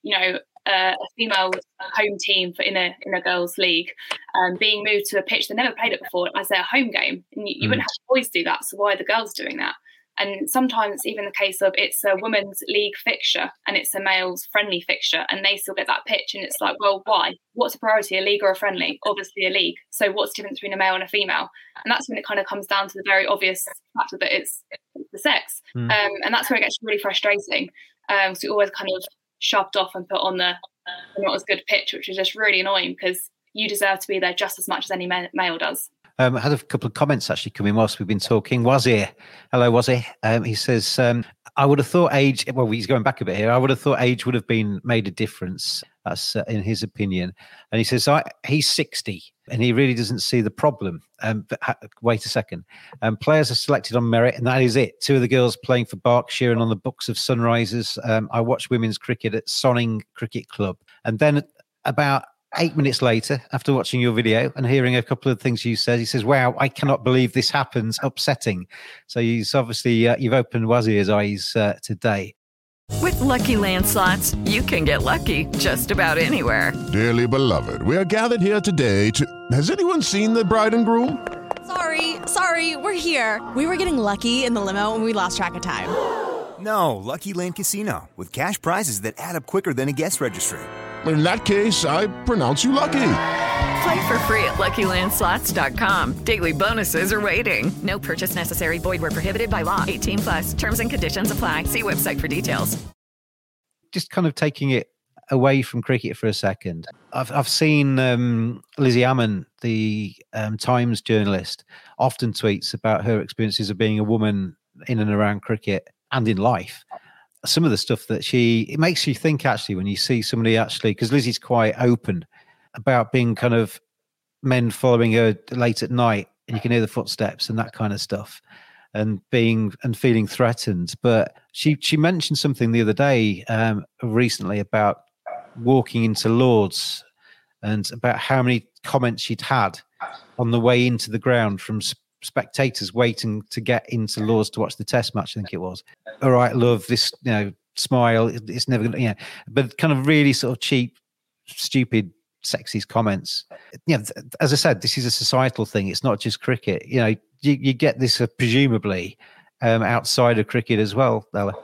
you know uh, a female home team for in a in a girls league um, being moved to a pitch they never played it before as their home game. And you, you wouldn't have boys do that so why are the girls doing that? And sometimes it's even the case of it's a women's league fixture and it's a male's friendly fixture and they still get that pitch and it's like well why? What's a priority a league or a friendly? Obviously a league. So what's the difference between a male and a female? And that's when it kind of comes down to the very obvious factor that it's the sex. Hmm. um, and that's where it gets really frustrating um, so we always kind of shoved off and put on the, not as good pitch which is just really annoying because you deserve to be there just as much as any ma- male does Um, I had a couple of comments actually come in whilst we've been talking. Wazir, hello Wazir. Um, he says, um, "I would have thought age. Well, he's going back a bit here. I would have thought age would have been made a difference. That's uh, in his opinion." And he says, I, "He's sixty, and he really doesn't see the problem." Um, but ha- wait a second. Um, players are selected on merit, and that is it. Two of the girls playing for Berkshire and on the books of Sunrisers. Um, I watch women's cricket at Sonning Cricket Club, and then about eight minutes later, after watching your video and hearing a couple of things you said, he says, "Wow, I cannot believe this happens. Upsetting." So he's obviously uh, you've opened Wazir's eyes uh, today. With Lucky Land slots, you can get lucky just about anywhere. Dearly beloved, we are gathered here today to. Has anyone seen the bride and groom? Sorry, sorry, we're here. We were getting lucky in the limo and we lost track of time. No, Lucky Land Casino, with cash prizes that add up quicker than a guest registry. In that case, I pronounce you lucky. Play for free at LuckyLandSlots.com. Daily bonuses are waiting. No purchase necessary. Void where prohibited by law. 18 plus. Terms and conditions apply. See website for details. Just kind of taking it away from cricket for a second. I've I've seen um, Lizzie Ammon, the um, Times journalist, often tweets about her experiences of being a woman in and around cricket and in life. Some of the stuff that she it makes you think actually when you see somebody actually because Lizzie's quite open about being kind of men following her late at night and you can hear the footsteps and that kind of stuff and being and feeling threatened. But she she mentioned something the other day um recently about walking into Lord's and about how many comments she'd had on the way into the ground from spectators waiting to get into Lord's to watch the test match i think it was. All right love this you know smile it's never gonna yeah. But kind of really sort of cheap stupid sexist comments. Yeah as i said this is a societal thing it's not just cricket. You know you, you get this uh, presumably um, outside of cricket as well Ella.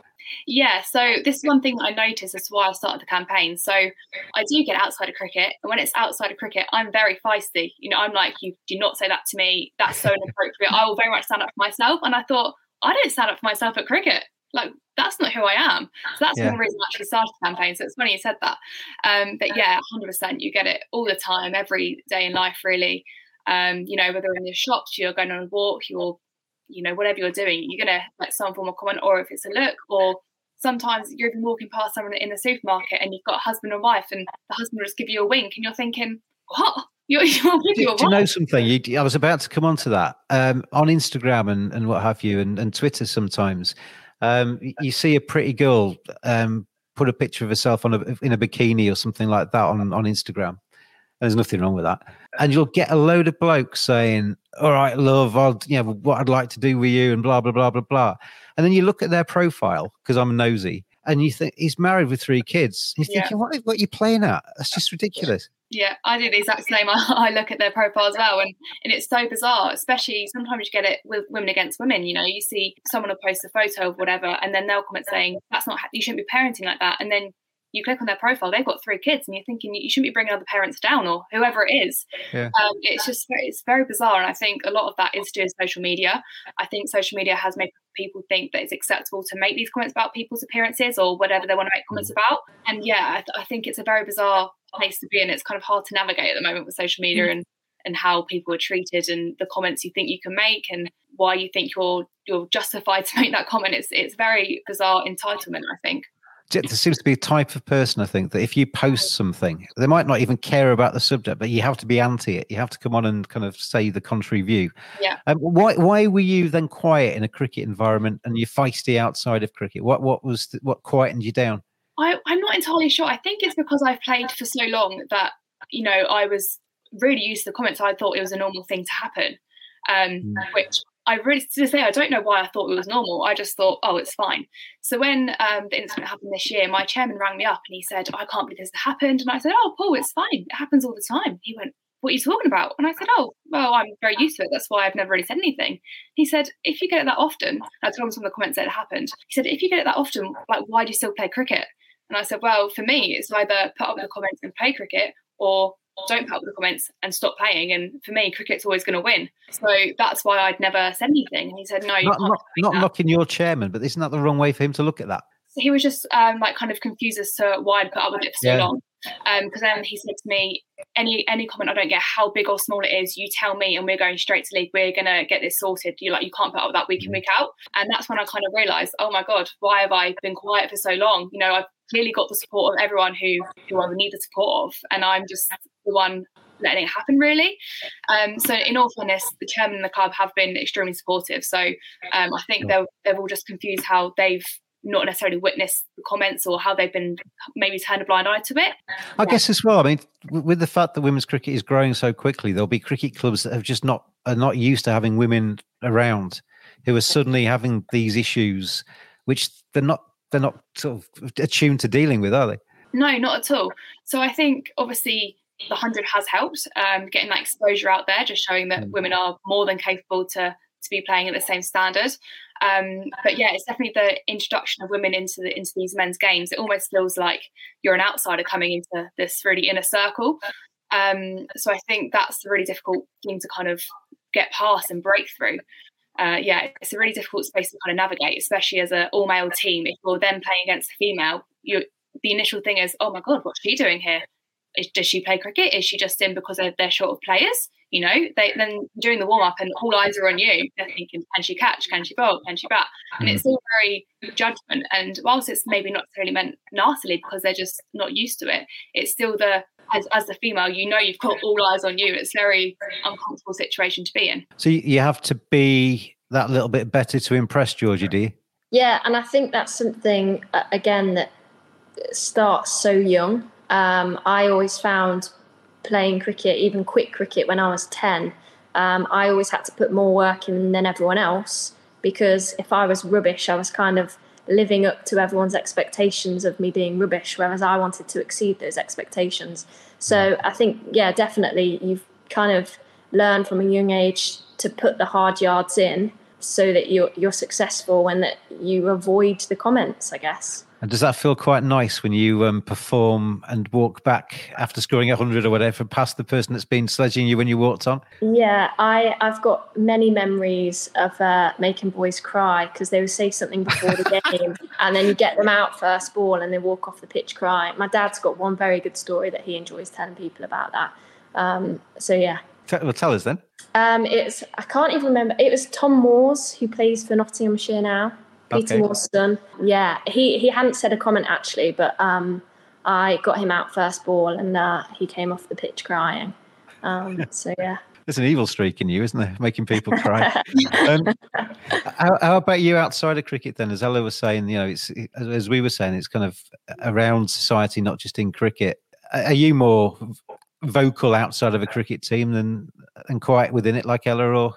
Yeah, so this is one thing that I noticed as why I started the campaign. So I do get outside of cricket, and when it's outside of cricket, I'm very feisty. You know, I'm like, you do not say that to me. That's so inappropriate. I will very much stand up for myself. And I thought, I don't stand up for myself at cricket. Like that's not who I am. So that's Yeah. one reason I actually started the campaign. So it's funny you said that. Um, but yeah, 100%. You get it all the time, every day in life, really. Um, you know, whether in the shops, you're going on a walk, you're you know, whatever you're doing, you're gonna like some form of comment, or if it's a look, or sometimes you're even walking past someone in the supermarket and you've got a husband and wife, and the husband will just give you a wink, and you're thinking, what? You're, you're do, do you know something? You, I was about to come on to that. Um, on Instagram and, and what have you, and, and Twitter sometimes, um, you see a pretty girl um, put a picture of herself on a, in a bikini or something like that on, on Instagram. There's nothing wrong with that. And you'll get a load of blokes saying, all right, love, I'll, you know, what I'd like to do with you and blah, blah, blah, blah, blah. And then you look at their profile because I'm nosy and you think he's married with three kids. You're Yeah. thinking, what, what are you playing at? That's just ridiculous. Yeah, I do the exact same. I, I look at their profile as well, and, and it's so bizarre. Especially sometimes you get it with women against women. You know, you see someone will post a photo of whatever, and then they'll comment saying, "That's not. You shouldn't be parenting like that." And then you click on their profile, they've got three kids, and you're thinking you shouldn't be bringing other parents down or whoever it is. Yeah. Um, it's just it's very bizarre, and I think a lot of that is to do with social media. I think social media has made people think that it's acceptable to make these comments about people's appearances or whatever they want to make comments about. And yeah, I, th- I think it's a very bizarre place to be in. It's kind of hard to navigate at the moment with social media and and how people are treated and the comments you think you can make and why you think you're you're justified to make that comment. It's it's very bizarre entitlement, I think. There seems to be a type of person, I think, that if you post something, they might not even care about the subject, but you have to be anti it. You have to come on and kind of say the contrary view. Yeah. Um, why why were you then quiet in a cricket environment and you're feisty outside of cricket? What what was the, what quietened you down? I, I'm not entirely sure. I think it's because I've played for so long that you know I was really used to the comments. I thought it was a normal thing to happen, um, which I really to say I don't know why I thought it was normal. I just thought, oh, it's fine. So when um, the incident happened this year, my chairman rang me up and he said, I can't believe this happened. And I said, oh, Paul, it's fine. It happens all the time. He went, what are you talking about? And I said, oh, well, I'm very used to it. That's why I've never really said anything. He said, if you get it that often, I told him some of the comments that happened. He said, if you get it that often, like, why do you still play cricket? And I said, well, for me, it's either put up the comments and play cricket or don't put up with the comments and stop playing. And for me, cricket's always going to win. So that's why I'd never said anything. And he said, no, you Not not, not doing that." knocking your chairman, but isn't that the wrong way for him to look at that? So he was just um, like kind of confused as to why I'd put up with it for so Yeah. long. Because then he said to me, any any comment I don't get, how big or small it is, you tell me, and we're going straight to league. We're gonna get this sorted. You like you can't put up with that week in week out. And that's when I kind of realised, oh my god, why have I been quiet for so long? You know, I've clearly got the support of everyone who who I would need the support of, and I'm just the one letting it happen really. Um, so in all fairness, the chairman and the club have been extremely supportive. So um, I think they're they're all just confused how they've not necessarily witnessed the comments or how they've been maybe turned a blind eye to it. I guess as well. I mean, with the fact that women's cricket is growing so quickly, there'll be cricket clubs that have just not are not used to having women around, who are suddenly having these issues, which they're not they're not sort of attuned to dealing with, are they? No, not at all. So I think obviously the hundred has helped um, getting that exposure out there, just showing that women are more than capable to to be playing at the same standard. Um, but yeah, it's definitely the introduction of women into the into these men's games. It almost feels like you're an outsider coming into this really inner circle. Um, so I think that's a really difficult thing to kind of get past and break through. Uh, yeah, it's a really difficult space to kind of navigate, especially as an all male team. If you're then playing against a female, you the initial thing is, oh my god, what's she doing here? Is, does she play cricket? Is she just in because they're, they're short of players? You know, they then during the warm up and all eyes are on you. They're thinking, can she catch? Can she bowl? Can she bat? And it's all very judgment. And whilst it's maybe not necessarily meant nastily because they're just not used to it, it's still the as, as the female, you know, you've got all eyes on you. It's a very uncomfortable situation to be in. So you you have to be that little bit better to impress Georgie, do you? Yeah, and I think that's something uh, again that starts so young. Um, I always found playing cricket, even quick cricket, when I was ten, um, I always had to put more work in than everyone else because if I was rubbish, I was kind of living up to everyone's expectations of me being rubbish, whereas I wanted to exceed those expectations. So I think, yeah, definitely, you've kind of learned from a young age to put the hard yards in so that you're you're successful and that you avoid the comments, I guess. And does that feel quite nice when you um, perform and walk back after scoring a hundred or whatever, past the person that's been sledging you when you walked on? Yeah, I I've got many memories of uh, making boys cry because they would say something before the game, and then you get them out first ball and they walk off the pitch crying. My dad's got one very good story that he enjoys telling people about that. Um, so yeah, Tell, well, tell us then. um, it's I can't even remember. It was Tom Moores who plays for Nottinghamshire now. Peter Okay. Yeah, he he hadn't said a comment actually, but um, I got him out first ball and uh, he came off the pitch crying. Um, so yeah. There's an evil streak in you, isn't there? Making people cry. um, how, how about you outside of cricket then? As Ella was saying, you know, it's as- we were saying, it's kind of around society, not just in cricket. Are are you more vocal outside of a cricket team than and quiet within it, like Ella, or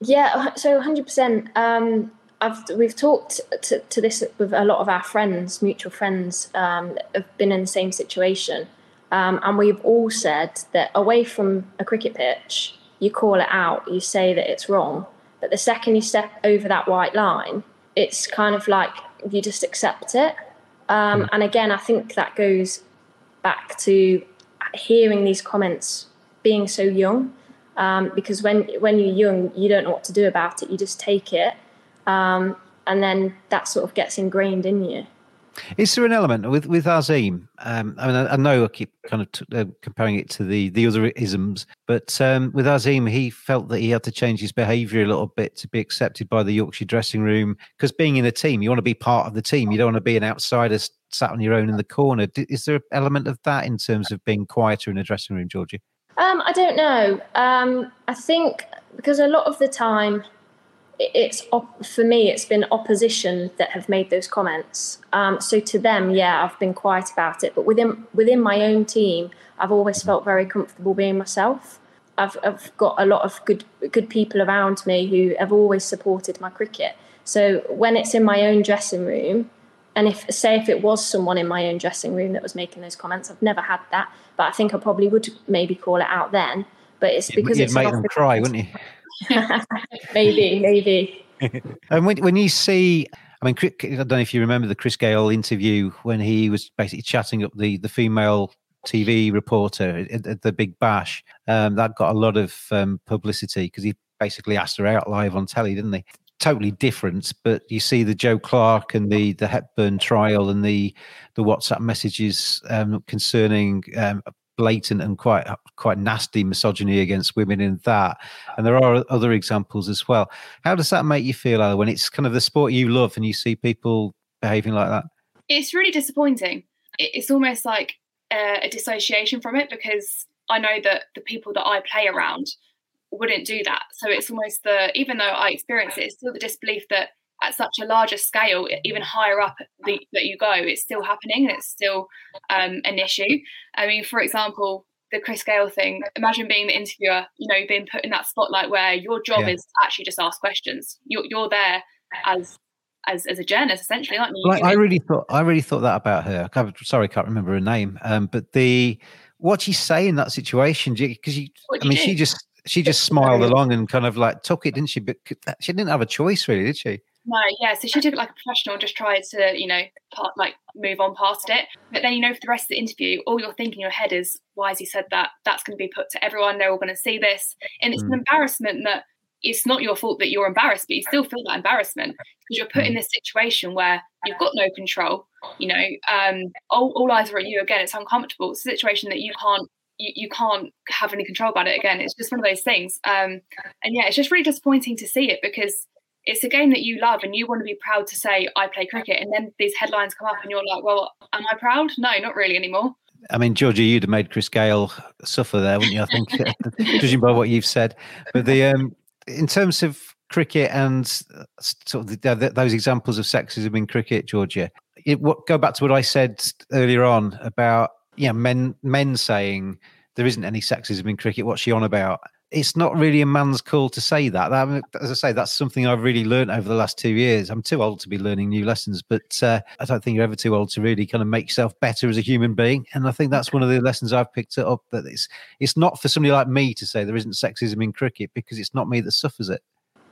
Yeah, so 100%. Um, I've, we've talked to, to this with a lot of our friends, mutual friends, um, that have been in the same situation. Um, and we've all said that away from a cricket pitch, you call it out, you say that it's wrong. But the second you step over that white line, it's kind of like you just accept it. Um, and again, I think that goes back to hearing these comments being so young. Um, because when when you're young, you don't know what to do about it. You just take it, um, and then that sort of gets ingrained in you. Is there an element with with Azeem? Um, I mean, I, I, know I keep kind of t- uh, comparing it to the the other isms, but um, with Azeem, he felt that he had to change his behaviour a little bit to be accepted by the Yorkshire dressing room. Because being in a team, you want to be part of the team. You don't want to be an outsider sat on your own in the corner. Is there an element of that in terms of being quieter in a dressing room, Georgie? Um, I don't know. Um, I think because a lot of the time it's op- for me it's been opposition that have made those comments. Um, so to them yeah i've been quiet about it. But within within my own team i've always felt very comfortable being myself. I've, I've got a lot of good good people around me who have always supported my cricket. So when it's in my own dressing room and if say if it was someone in my own dressing room that was making those comments i've never had that. But i think i probably would maybe call it out then. But it's because You'd it's make them cry wouldn't you maybe, maybe. and when when you see, I mean, I don't know if you remember the Chris Gayle interview when he was basically chatting up the the female TV reporter at, at the Big Bash. Um, that got a lot of um, publicity because he basically asked her out live on telly, didn't he? Totally different, but you see the Joe Clarke and the the Hepburn trial and the the WhatsApp messages um, concerning um, blatant and quite quite nasty misogyny against women in that. And there are other examples as well. How does that make you feel Ella, when it's kind of the sport you love and you see people behaving like that? It's really disappointing. It's almost like a, a dissociation from it because i know that the people that i play around wouldn't do that. So it's almost the even though i experience it it's still the disbelief that at such a larger scale, even higher up the, that you go, it's still happening and it's still um, an issue. I mean, for example, the Chris Gayle thing. Imagine being the interviewer, you know, being put in that spotlight where your job yeah. is actually just ask questions. You're, you're there as as as a journalist, essentially, aren't you? Like, I really thought I really thought that about her. I sorry, I can't remember her name. Um, but the what she say in that situation, because you, I mean, she just she just smiled along and kind of like took it, didn't she? But she didn't have a choice, really, did she? No, yeah. So she took it like a professional, just tried to, you know, part, like move on past it. But then, you know, for the rest of the interview, all you're thinking in your head is, why has he said that? That's going to be put to everyone. They're all going to see this. And it's mm. an embarrassment that it's not your fault that you're embarrassed, but you still feel that embarrassment because you're put in mm. this situation where you've got no control. You know, um, all, all eyes are on you again. It's uncomfortable. It's a situation that you can't you, you can't have any control about it again. It's just one of those things. Um, and yeah, it's just really disappointing to see it because it's a game that you love and you want to be proud to say I play cricket and then these headlines come up and you're like well am I proud? No not really anymore. I mean Georgia, you'd have made Chris Gayle suffer there wouldn't you I think judging by what you've said. But the um in terms of cricket and sort of the, the, those examples of sexism in cricket Georgia it, what, go back to what I said earlier on about yeah men men saying there isn't any sexism in cricket what's she on about it's not really a man's call to say that. that. As I say, that's something I've really learned over the last two years. I'm too old to be learning new lessons, but uh, I don't think you're ever too old to really kind of make yourself better as a human being. And I think that's one of the lessons I've picked up that it's it's not for somebody like me to say there isn't sexism in cricket because it's not me that suffers it.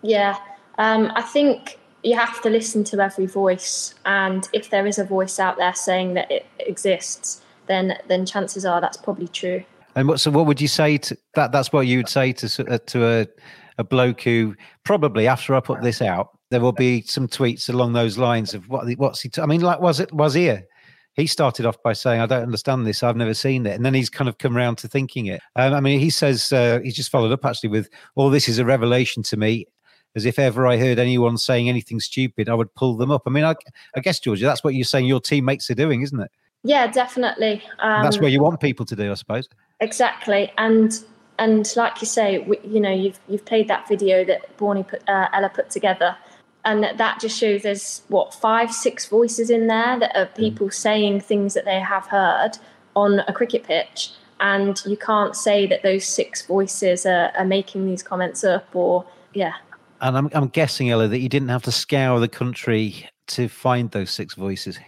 Yeah, um, I think you have to listen to every voice, and if there is a voice out there saying that it exists, then then chances are that's probably true. And what so what would you say to that? That's what you would say to uh, to a a bloke who probably after I put this out, there will be some tweets along those lines of what what's he? T- I mean, like was it was here? He started off by saying, "I don't understand this. I've never seen it," and then he's kind of come around to thinking it. Um, I mean, he says uh, he's just followed up actually with, "All this is a revelation to me." As if ever I heard anyone saying anything stupid, I would pull them up. I mean, I, I guess Georgia, that's what you're saying your teammates are doing, isn't it? Yeah, definitely. Um, that's what you want people to do, I suppose. Exactly, and and like you say, we, you know, you've you've played that video that Borny put, uh, Ella put together, and that, that just shows there's what five, six voices in there that are people mm. saying things that they have heard on a cricket pitch, and you can't say that those six voices are, are making these comments up, or yeah. And I'm I'm guessing Ella that you didn't have to scour the country to find those six voices.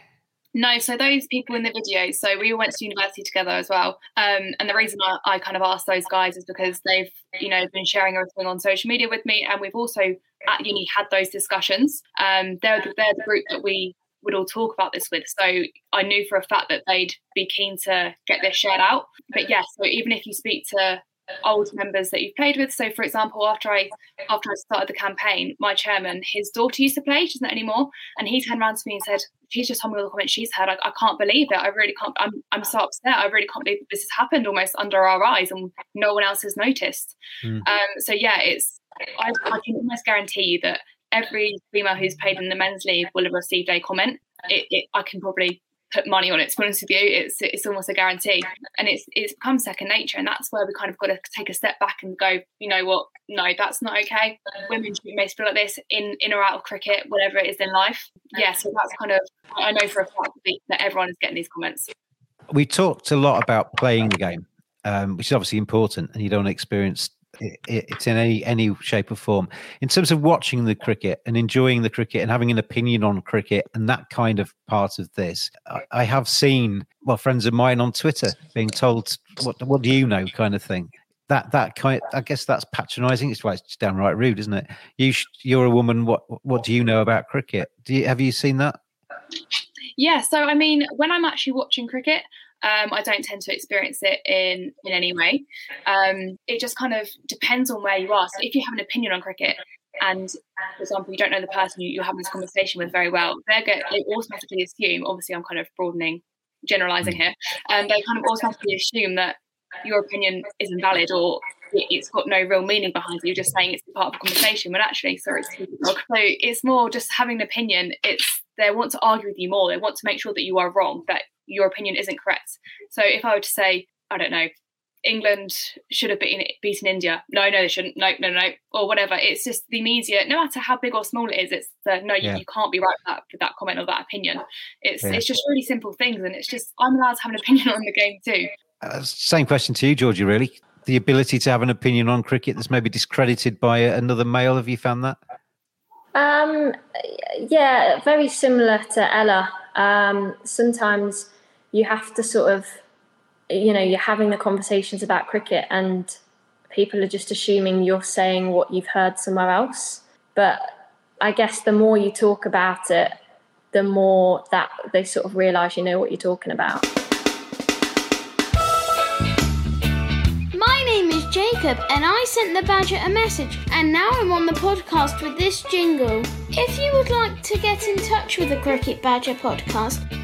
No, so those people in the video, so we all went to university together as well. Um, and the reason I, I, kind of asked those guys is because they've, you know, been sharing everything on social media with me, and we've also at uni had those discussions. Um, they're the, they're the group that we would all talk about this with. So I knew for a fact that they'd be keen to get this shared out. But yes, yeah, so even if you speak to old members that you've played with. So, for example, after I after I started the campaign, my chairman, his daughter used to play, she's not anymore, and he turned around to me and said, "She's just told me all the comments she's heard. I, I can't believe it. I really can't. I'm I'm so upset. I really can't believe this has happened almost under our eyes, and no one else has noticed." Mm. Um, so yeah, it's I, I can almost guarantee you that every female who's played in the men's league will have received a comment. It, it, I can probably put money on it. To be honest with you, it's it's almost a guarantee, and it's it's become second nature, and that's where we kind of got to take a step back and go, you know what? No, that's not okay. Women be feel like this in in or out of cricket, whatever it is in life. Yeah, so that's kind of I know for a fact that everyone is getting these comments. We talked a lot about playing the game, um, which is obviously important, and you don't experience it's in any any shape or form. In terms of watching the cricket and enjoying the cricket and having an opinion on cricket and that kind of part of this, I, I have seen well friends of mine on Twitter being told what what do you know kind of thing. That that kind, I guess that's patronising. It's, well, it's downright rude, isn't it? You you're a woman. What what do you know about cricket? Do you have you seen that? Yeah. So I mean, when I'm actually watching cricket, um, I don't tend to experience it in in any way. Um, it just kind of depends on where you are. So if you have an opinion on cricket, and for example, you don't know the person you, are having this conversation with very well, they get they automatically assume. Obviously, I'm kind of broadening, generalizing here, and they kind of automatically assume that your opinion is invalid or it's got no real meaning behind it. You're just saying it's part of the conversation, when actually, sorry, it's so it's more just having an opinion. It's they want to argue with you more. They want to make sure that you are wrong, that your opinion isn't correct. So if I were to say, I don't know, England should have beaten, beaten India. No, no, they shouldn't. No, no, no, or whatever. It's just the media. No matter how big or small it is, it's the no. You, you can't be right with that, with that comment or that opinion. It's yeah. it's just really simple things, and it's just I'm allowed to have an opinion on the game too. Uh, same question to you, Georgie. Really, the ability to have an opinion on cricket that's maybe discredited by another male. Have you found that? Um, yeah, very similar to Ella. Um, sometimes you have to sort of, you know, you're having the conversations about cricket and people are just assuming you're saying what you've heard somewhere else. But I guess the more you talk about it, the more that they sort of realise you know what you're talking about. My name is Jacob and I sent the badger a message, and now I'm on the podcast with this jingle. If you would like to get in touch with the Cricket Badger podcast,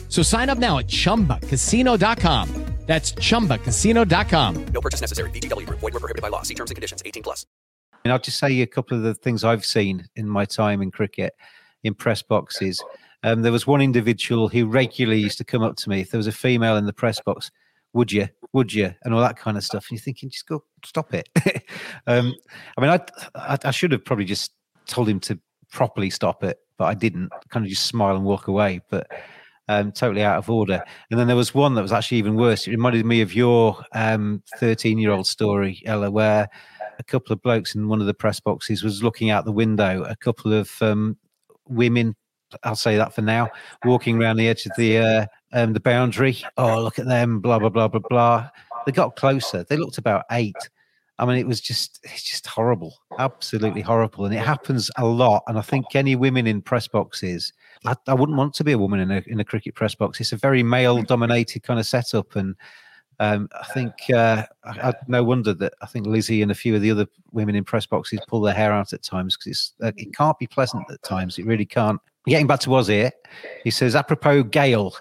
So sign up now at chumbacasino.com. That's ChumbaCasino.com. No purchase necessary. VGW. Void were prohibited by law. See terms and conditions. 18 plus. And I'll just say a couple of the things I've seen in my time in cricket, in press boxes. Um, there was one individual who regularly used to come up to me. If there was a female in the press box, would you? Would you? And all that kind of stuff. And you're thinking, just go, stop it. um, I mean, I, I, I should have probably just told him to properly stop it, but I didn't. Kind of just smile and walk away. But um, totally out of order. And then there was one that was actually even worse. It reminded me of your 13 um, year old story, Ella, where a couple of blokes in one of the press boxes was looking out the window. A couple of um, women, I'll say that for now, walking around the edge of the uh, um, the boundary. Oh, look at them! Blah blah blah blah blah. They got closer. They looked about eight. I mean, it was just it's just horrible, absolutely horrible, and it happens a lot. And I think any women in press boxes, I, I wouldn't want to be a woman in a in a cricket press box. It's a very male-dominated kind of setup, and um, I think uh, I, I, no wonder that I think Lizzie and a few of the other women in press boxes pull their hair out at times because uh, it can't be pleasant at times. It really can't. Getting back to here, he says, apropos Gayle,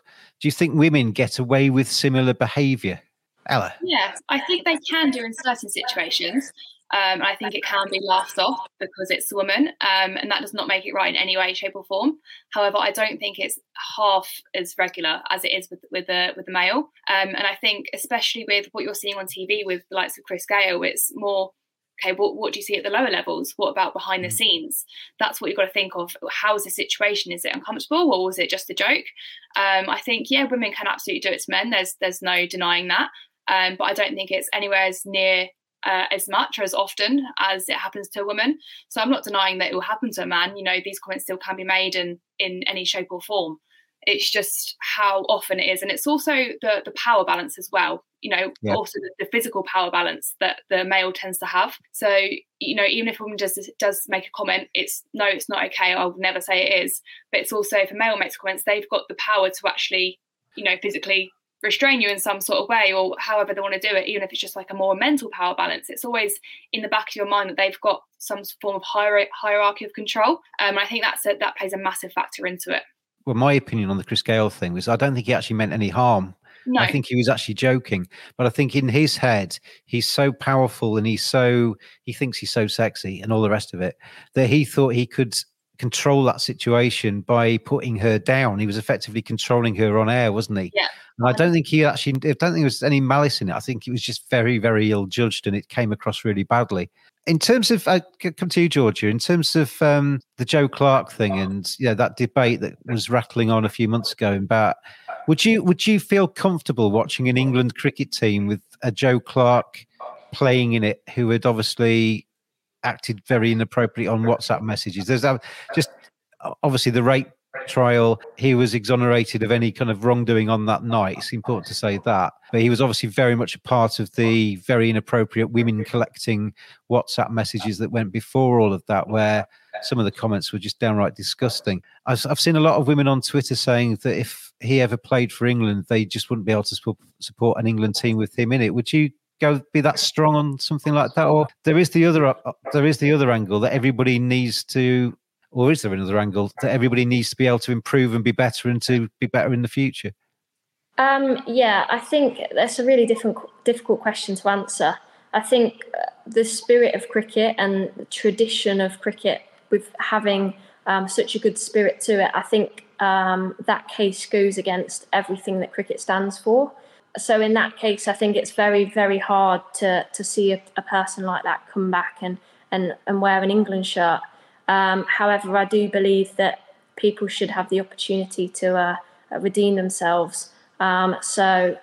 do you think women get away with similar behaviour? Ella? Yeah, I think they can do in certain situations. Um, I think it can be laughed off because it's a woman, um, and that does not make it right in any way, shape, or form. However, I don't think it's half as regular as it is with with the with the male. Um, and I think, especially with what you're seeing on TV with the likes of Chris Gayle, it's more okay, what, what do you see at the lower levels? What about behind the Mm. scenes? That's what you've got to think of. How is the situation? Is it uncomfortable or was it just a joke? Um, I think, yeah, women can absolutely do it to men. There's there's no denying that. Um, but I don't think it's anywhere as near uh, as much or as often as it happens to a woman. So I'm not denying that it will happen to a man. You know, these comments still can be made in in any shape or form. It's just how often it is, and it's also the the power balance as well. You know, Yeah. also the, the physical power balance that the male tends to have. So you know, even if a woman does does make a comment, it's no, it's not okay. I would never say it is. But it's also if a male makes comments, they've got the power to actually, you know, physically restrain you in some sort of way or however they want to do it even if it's just like a more mental power balance it's always in the back of your mind that they've got some form of hier- hierarchy of control um, and i think that's a, that plays a massive factor into it Well, my opinion on the Chris Gayle thing was I don't think he actually meant any harm. No. I think he was actually joking. But I think in his head, he's so powerful and he's so, he thinks he's so sexy and all the rest of it that he thought he could control that situation by putting her down. He was effectively controlling her on air, wasn't he? Yeah. And I don't think he actually, I don't think there was any malice in it. I think it was just very, very ill judged and it came across really badly. In terms of, I c- come to you, Georgia, in terms of um, the Joe Clarke thing and you know, that debate that was rattling on a few months ago about, would you would you feel comfortable watching an England cricket team with a Joe Clarke playing in it who had obviously acted very inappropriately on WhatsApp messages? There's uh, just obviously the rape trial, he was exonerated of any kind of wrongdoing on that night. It's important to say that. But he was obviously very much a part of the very inappropriate women collecting WhatsApp messages that went before all of that, where some of the comments were just downright disgusting. I've, I've seen a lot of women on Twitter saying that if he ever played for England, they just wouldn't be able to support an England team with him in it. Would you? Go be that strong on something like that, or there is the other there is the other angle that everybody needs to or is there another angle that everybody needs to be able to improve and be better and to be better in the future? Um, yeah, I think that's a really different, difficult question to answer. I think uh, the spirit of cricket and the tradition of cricket, with having um, such a good spirit to it, I think um, that case goes against everything that cricket stands for. So in that case, I think it's very, very hard to to see a, a person like that come back and and and wear an England shirt. Um, however, I do believe that people should have the opportunity to uh, redeem themselves. Um, so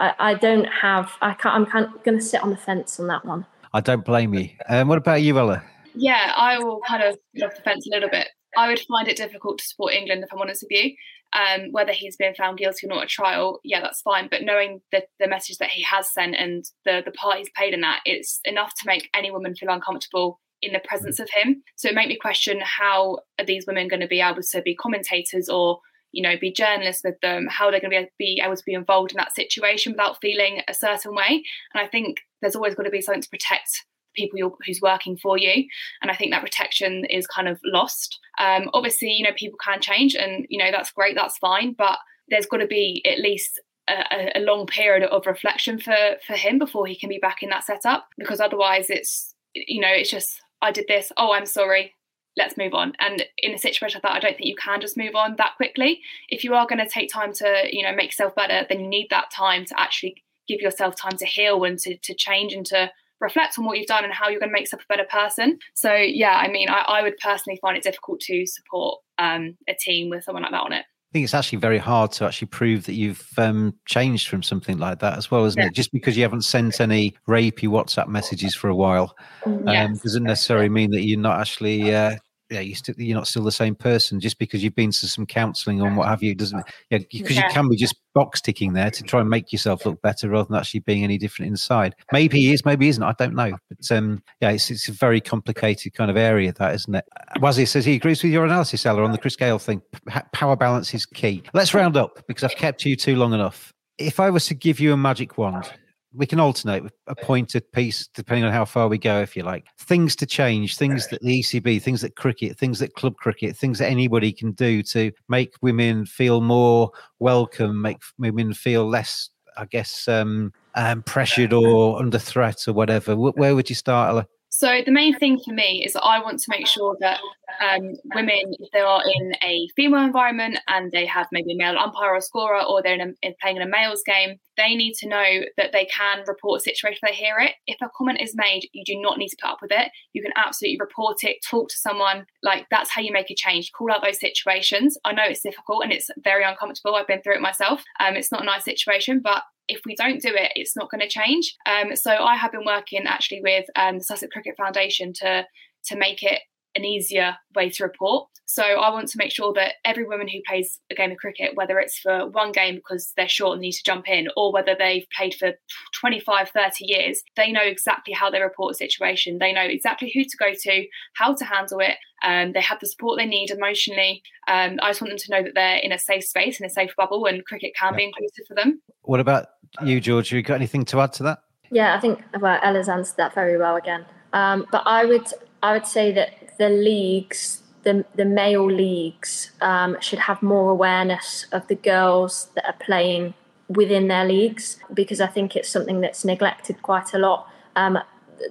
I, I don't have. I can't. I'm kind of going to sit on the fence on that one. I don't blame you. Um, what about you, Ella? Yeah, I will kind of get off the fence a little bit. I would find it difficult to support England if I'm honest with you. Um, whether he's been found guilty or not at trial, yeah, that's fine. But knowing the, the message that he has sent and the, the part he's played in that, it's enough to make any woman feel uncomfortable in the presence of him. So it made me question how are these women going to be able to be commentators or you know be journalists with them? How are they're going to be able to be involved in that situation without feeling a certain way? And I think there's always got to be something to protect people who's working for you and i think that protection is kind of lost. Um, obviously you know people can change and you know that's great that's fine but there's got to be at least a, a long period of reflection for for him before he can be back in that setup because otherwise it's you know it's just i did this oh i'm sorry let's move on. And in a situation like that i don't think you can just move on that quickly. If you are going to take time to you know make yourself better then you need that time to actually give yourself time to heal and to, to change and to reflect on what you've done and how you're going to make yourself a better person. So yeah, I mean, I, I would personally find it difficult to support um, a team with someone like that on it. I think it's actually very hard to actually prove that you've um, changed from something like that as well, isn't Yeah. it? Just because you haven't sent any rapey WhatsApp messages for a while um, Yes. doesn't necessarily mean that you're not actually. Uh, yeah, you still, you're not still the same person just because you've been to some counselling and what have you. Doesn't yeah? Because Yeah. you can be just box ticking there to try and make yourself look better rather than actually being any different inside. Maybe he is, maybe he isn't. I don't know. But um, yeah, it's it's a very complicated kind of area, that isn't it? Wazzy says he agrees with your analysis, Ella, on the Chris Gayle thing. P- Power balance is key. Let's round up because I've kept you too long enough. If I was to give you a magic wand, we can alternate with a pointed piece depending on how far we go, if you like. Things to change, things that the ECB, things that cricket, things that club cricket, things that anybody can do to make women feel more welcome, make women feel less, I guess, um, um, pressured or under threat or whatever. Where would you start? So the main thing for me is that I want to make sure that um, women, if they are in a female environment and they have maybe a male umpire or scorer, or they're in a, in playing in a male's game, they need to know that they can report a situation if they hear it. If a comment is made, you do not need to put up with it. You can absolutely report it, talk to someone. Like that's how you make a change. Call out those situations. I know it's difficult and it's very uncomfortable. I've been through it myself. Um, it's not a nice situation, but if we don't do it, it's not going to change. Um, so I have been working actually with um, the Sussex Cricket Foundation to to make it an easier way to report. So I want to make sure that every woman who plays a game of cricket, whether it's for one game because they're short and need to jump in, or whether they've played for 25, 30 years, they know exactly how they report a situation. They know exactly who to go to, how to handle it. Um, they have the support they need emotionally. Um, I just want them to know that they're in a safe space, in a safe bubble, and cricket can be inclusive for them. What about you, George? You got anything to add to that? Yeah, I think well, Ella's answered that very well again. Um, but I would I would say that the leagues, the the male leagues, um, should have more awareness of the girls that are playing within their leagues because I think it's something that's neglected quite a lot. Um,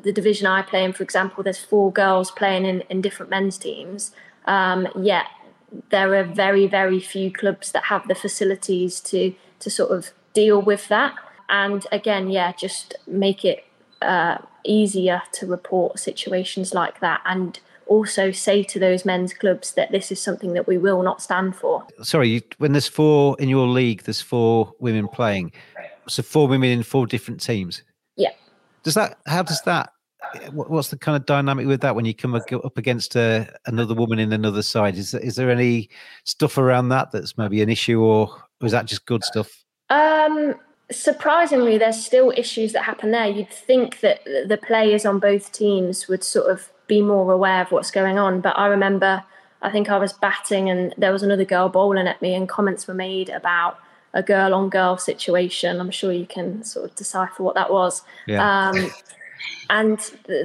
the division I play in, for example, there's four girls playing in, in different men's teams. Um, yet there are very, very few clubs that have the facilities to to sort of deal with that. And again, yeah, just make it uh, easier to report situations like that and also say to those men's clubs that this is something that we will not stand for. Sorry, when there's four in your league, there's four women playing. So four women in four different teams. Yeah. Does that? How does that? What's the kind of dynamic with that when you come up against uh, another woman in another side? Is is there any stuff around that that's maybe an issue, or is that just good stuff? Um, surprisingly, there's still issues that happen there. You'd think that the players on both teams would sort of be more aware of what's going on. But I remember, I think I was batting and there was another girl bowling at me, and comments were made about a girl on girl situation. I'm sure you can sort of decipher what that was. Yeah. Um, and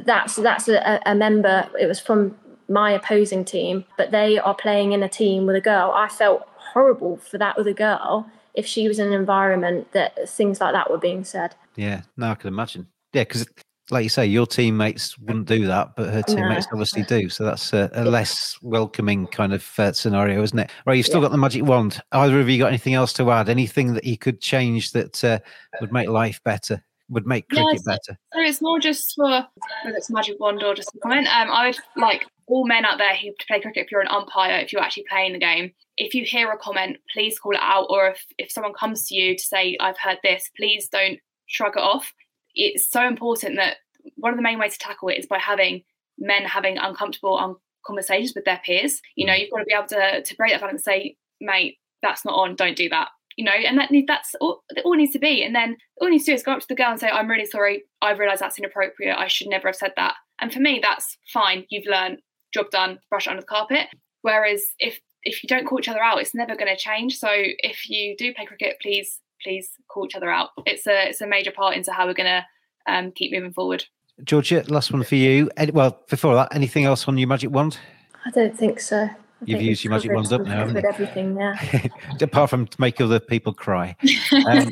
that's that's a, a member. It was from my opposing team, but they are playing in a team with a girl. I felt horrible for that other girl if she was in an environment that things like that were being said. Yeah, no, I can imagine. Yeah, because like you say, your teammates wouldn't do that, but her teammates no. obviously do. So that's a, a less welcoming kind of uh, scenario, isn't it? Right, you've still yeah. got the magic wand. Either of you got anything else to add? Anything that you could change that uh, would make life better? Would make cricket yeah, so, better? So it's more just for whether it's magic wand or just a comment. Um, I would like all men out there who play cricket. If you're an umpire, if you're actually playing the game, if you hear a comment, please call it out. Or if if someone comes to you to say, "I've heard this," please don't shrug it off. It's so important that one of the main ways to tackle it is by having men having uncomfortable um, conversations with their peers. You know, you've got to be able to to break that down and say, mate, that's not on, don't do that. You know, and that that's all, it all needs to be. And then all needs to do is go up to the girl and say, I'm really sorry, I've realised that's inappropriate. I should never have said that. And for me, that's fine. You've learned, job done, brush it under the carpet. Whereas if if you don't call each other out, it's never going to change. So if you do play cricket, please please call each other out. It's a it's a major part into how we're going to um, keep moving forward. Georgia, last one for you. Well, before that, anything else on your magic wand? I don't think so. I You've used your magic wand up now, haven't you? everything, yeah. Apart from to make other people cry. Um,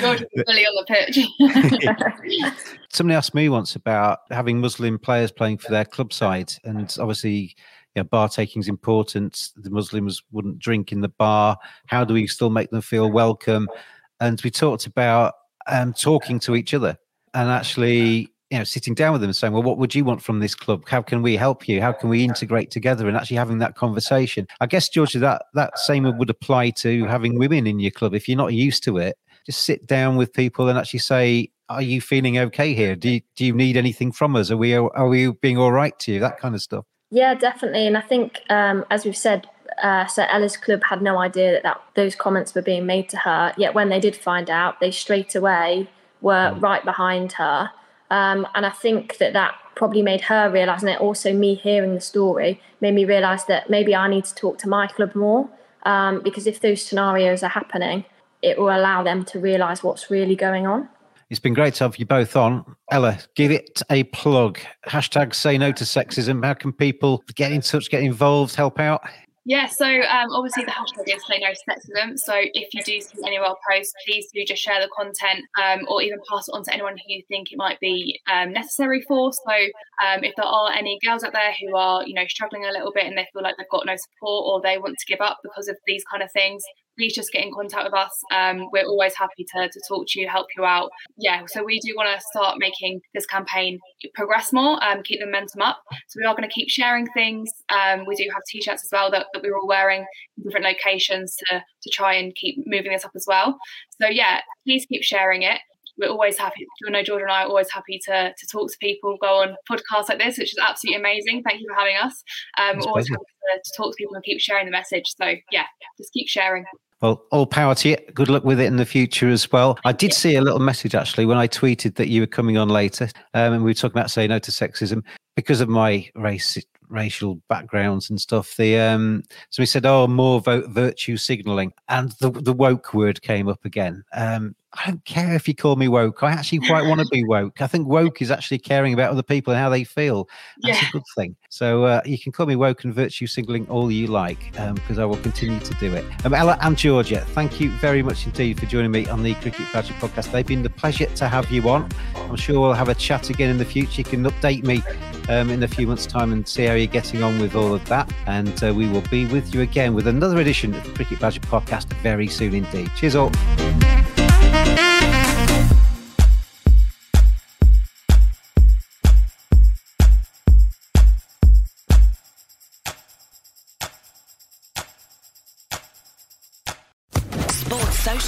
George fully on the pitch. Somebody asked me once about having Muslim players playing for their club side, and obviously, you know, bar taking is important. The Muslims wouldn't drink in the bar. How do we still make them feel welcome? And we talked about um, talking to each other and actually you know sitting down with them and saying well what would you want from this club? How can we help you? How can we integrate together? And actually having that conversation. I guess georgia that that same would apply to having women in your club. If you're not used to it just sit down with people and actually say are you feeling okay here? Do you, do you need anything from us? Are we are we being all right to you? That kind of stuff yeah definitely and i think um, as we've said uh, so Ella's club had no idea that, that those comments were being made to her. Yet when they did find out, they straight away were mm. right behind her. Um, and I think that that probably made her realise, and it also me hearing the story made me realise that maybe I need to talk to my club more. Um, because if those scenarios are happening, it will allow them to realise what's really going on. It's been great to have you both on. Ella, give it a plug. Hashtag say no to sexism. How can people get in touch, get involved, help out? Yeah, so um, obviously the hashtag is say no to sexism. So if you do see any of our posts, please do just share the content um, or even pass it on to anyone who you think it might be um, necessary for. So um, if there are any girls out there who are, you know, struggling a little bit and they feel like they've got no support or they want to give up because of these kind of things, please just get in contact with us. Um, we're always happy to, to talk to you, help you out. Yeah, so we do want to start making this campaign progress more, um, keep the momentum up. So we are going to keep sharing things. Um, we do have t-shirts as well that, that we're all wearing in different locations to, to try and keep moving this up as well. So yeah, please keep sharing it we're always happy. You know, Georgia and I are always happy to to talk to people, go on podcasts like this, which is absolutely amazing. Thank you for having us. Um, always happy to, to talk to people and keep sharing the message. So yeah, just keep sharing. Well, all power to you. Good luck with it in the future as well. I did see a little message actually when I tweeted that you were coming on later, um, and we were talking about saying no to sexism because of my race racial backgrounds and stuff. The um, so we said, oh, more vote virtue signaling, and the the woke word came up again. Um, I don't care if you call me woke. I actually quite want to be woke. I think woke is actually caring about other people and how they feel. That's Yeah. a good thing. So uh, you can call me woke and virtue signaling all you like, because I will continue to do it. Um, Ella and Georgia, thank you very much indeed for joining me on the Cricket Badger podcast. They've been the pleasure to have you on. I'm sure we'll have a chat again in the future. You can update me um, in a few months' time and see how you're getting on with all of that. And uh, we will be with you again with another edition of the Cricket Badger podcast very soon indeed. Cheers all.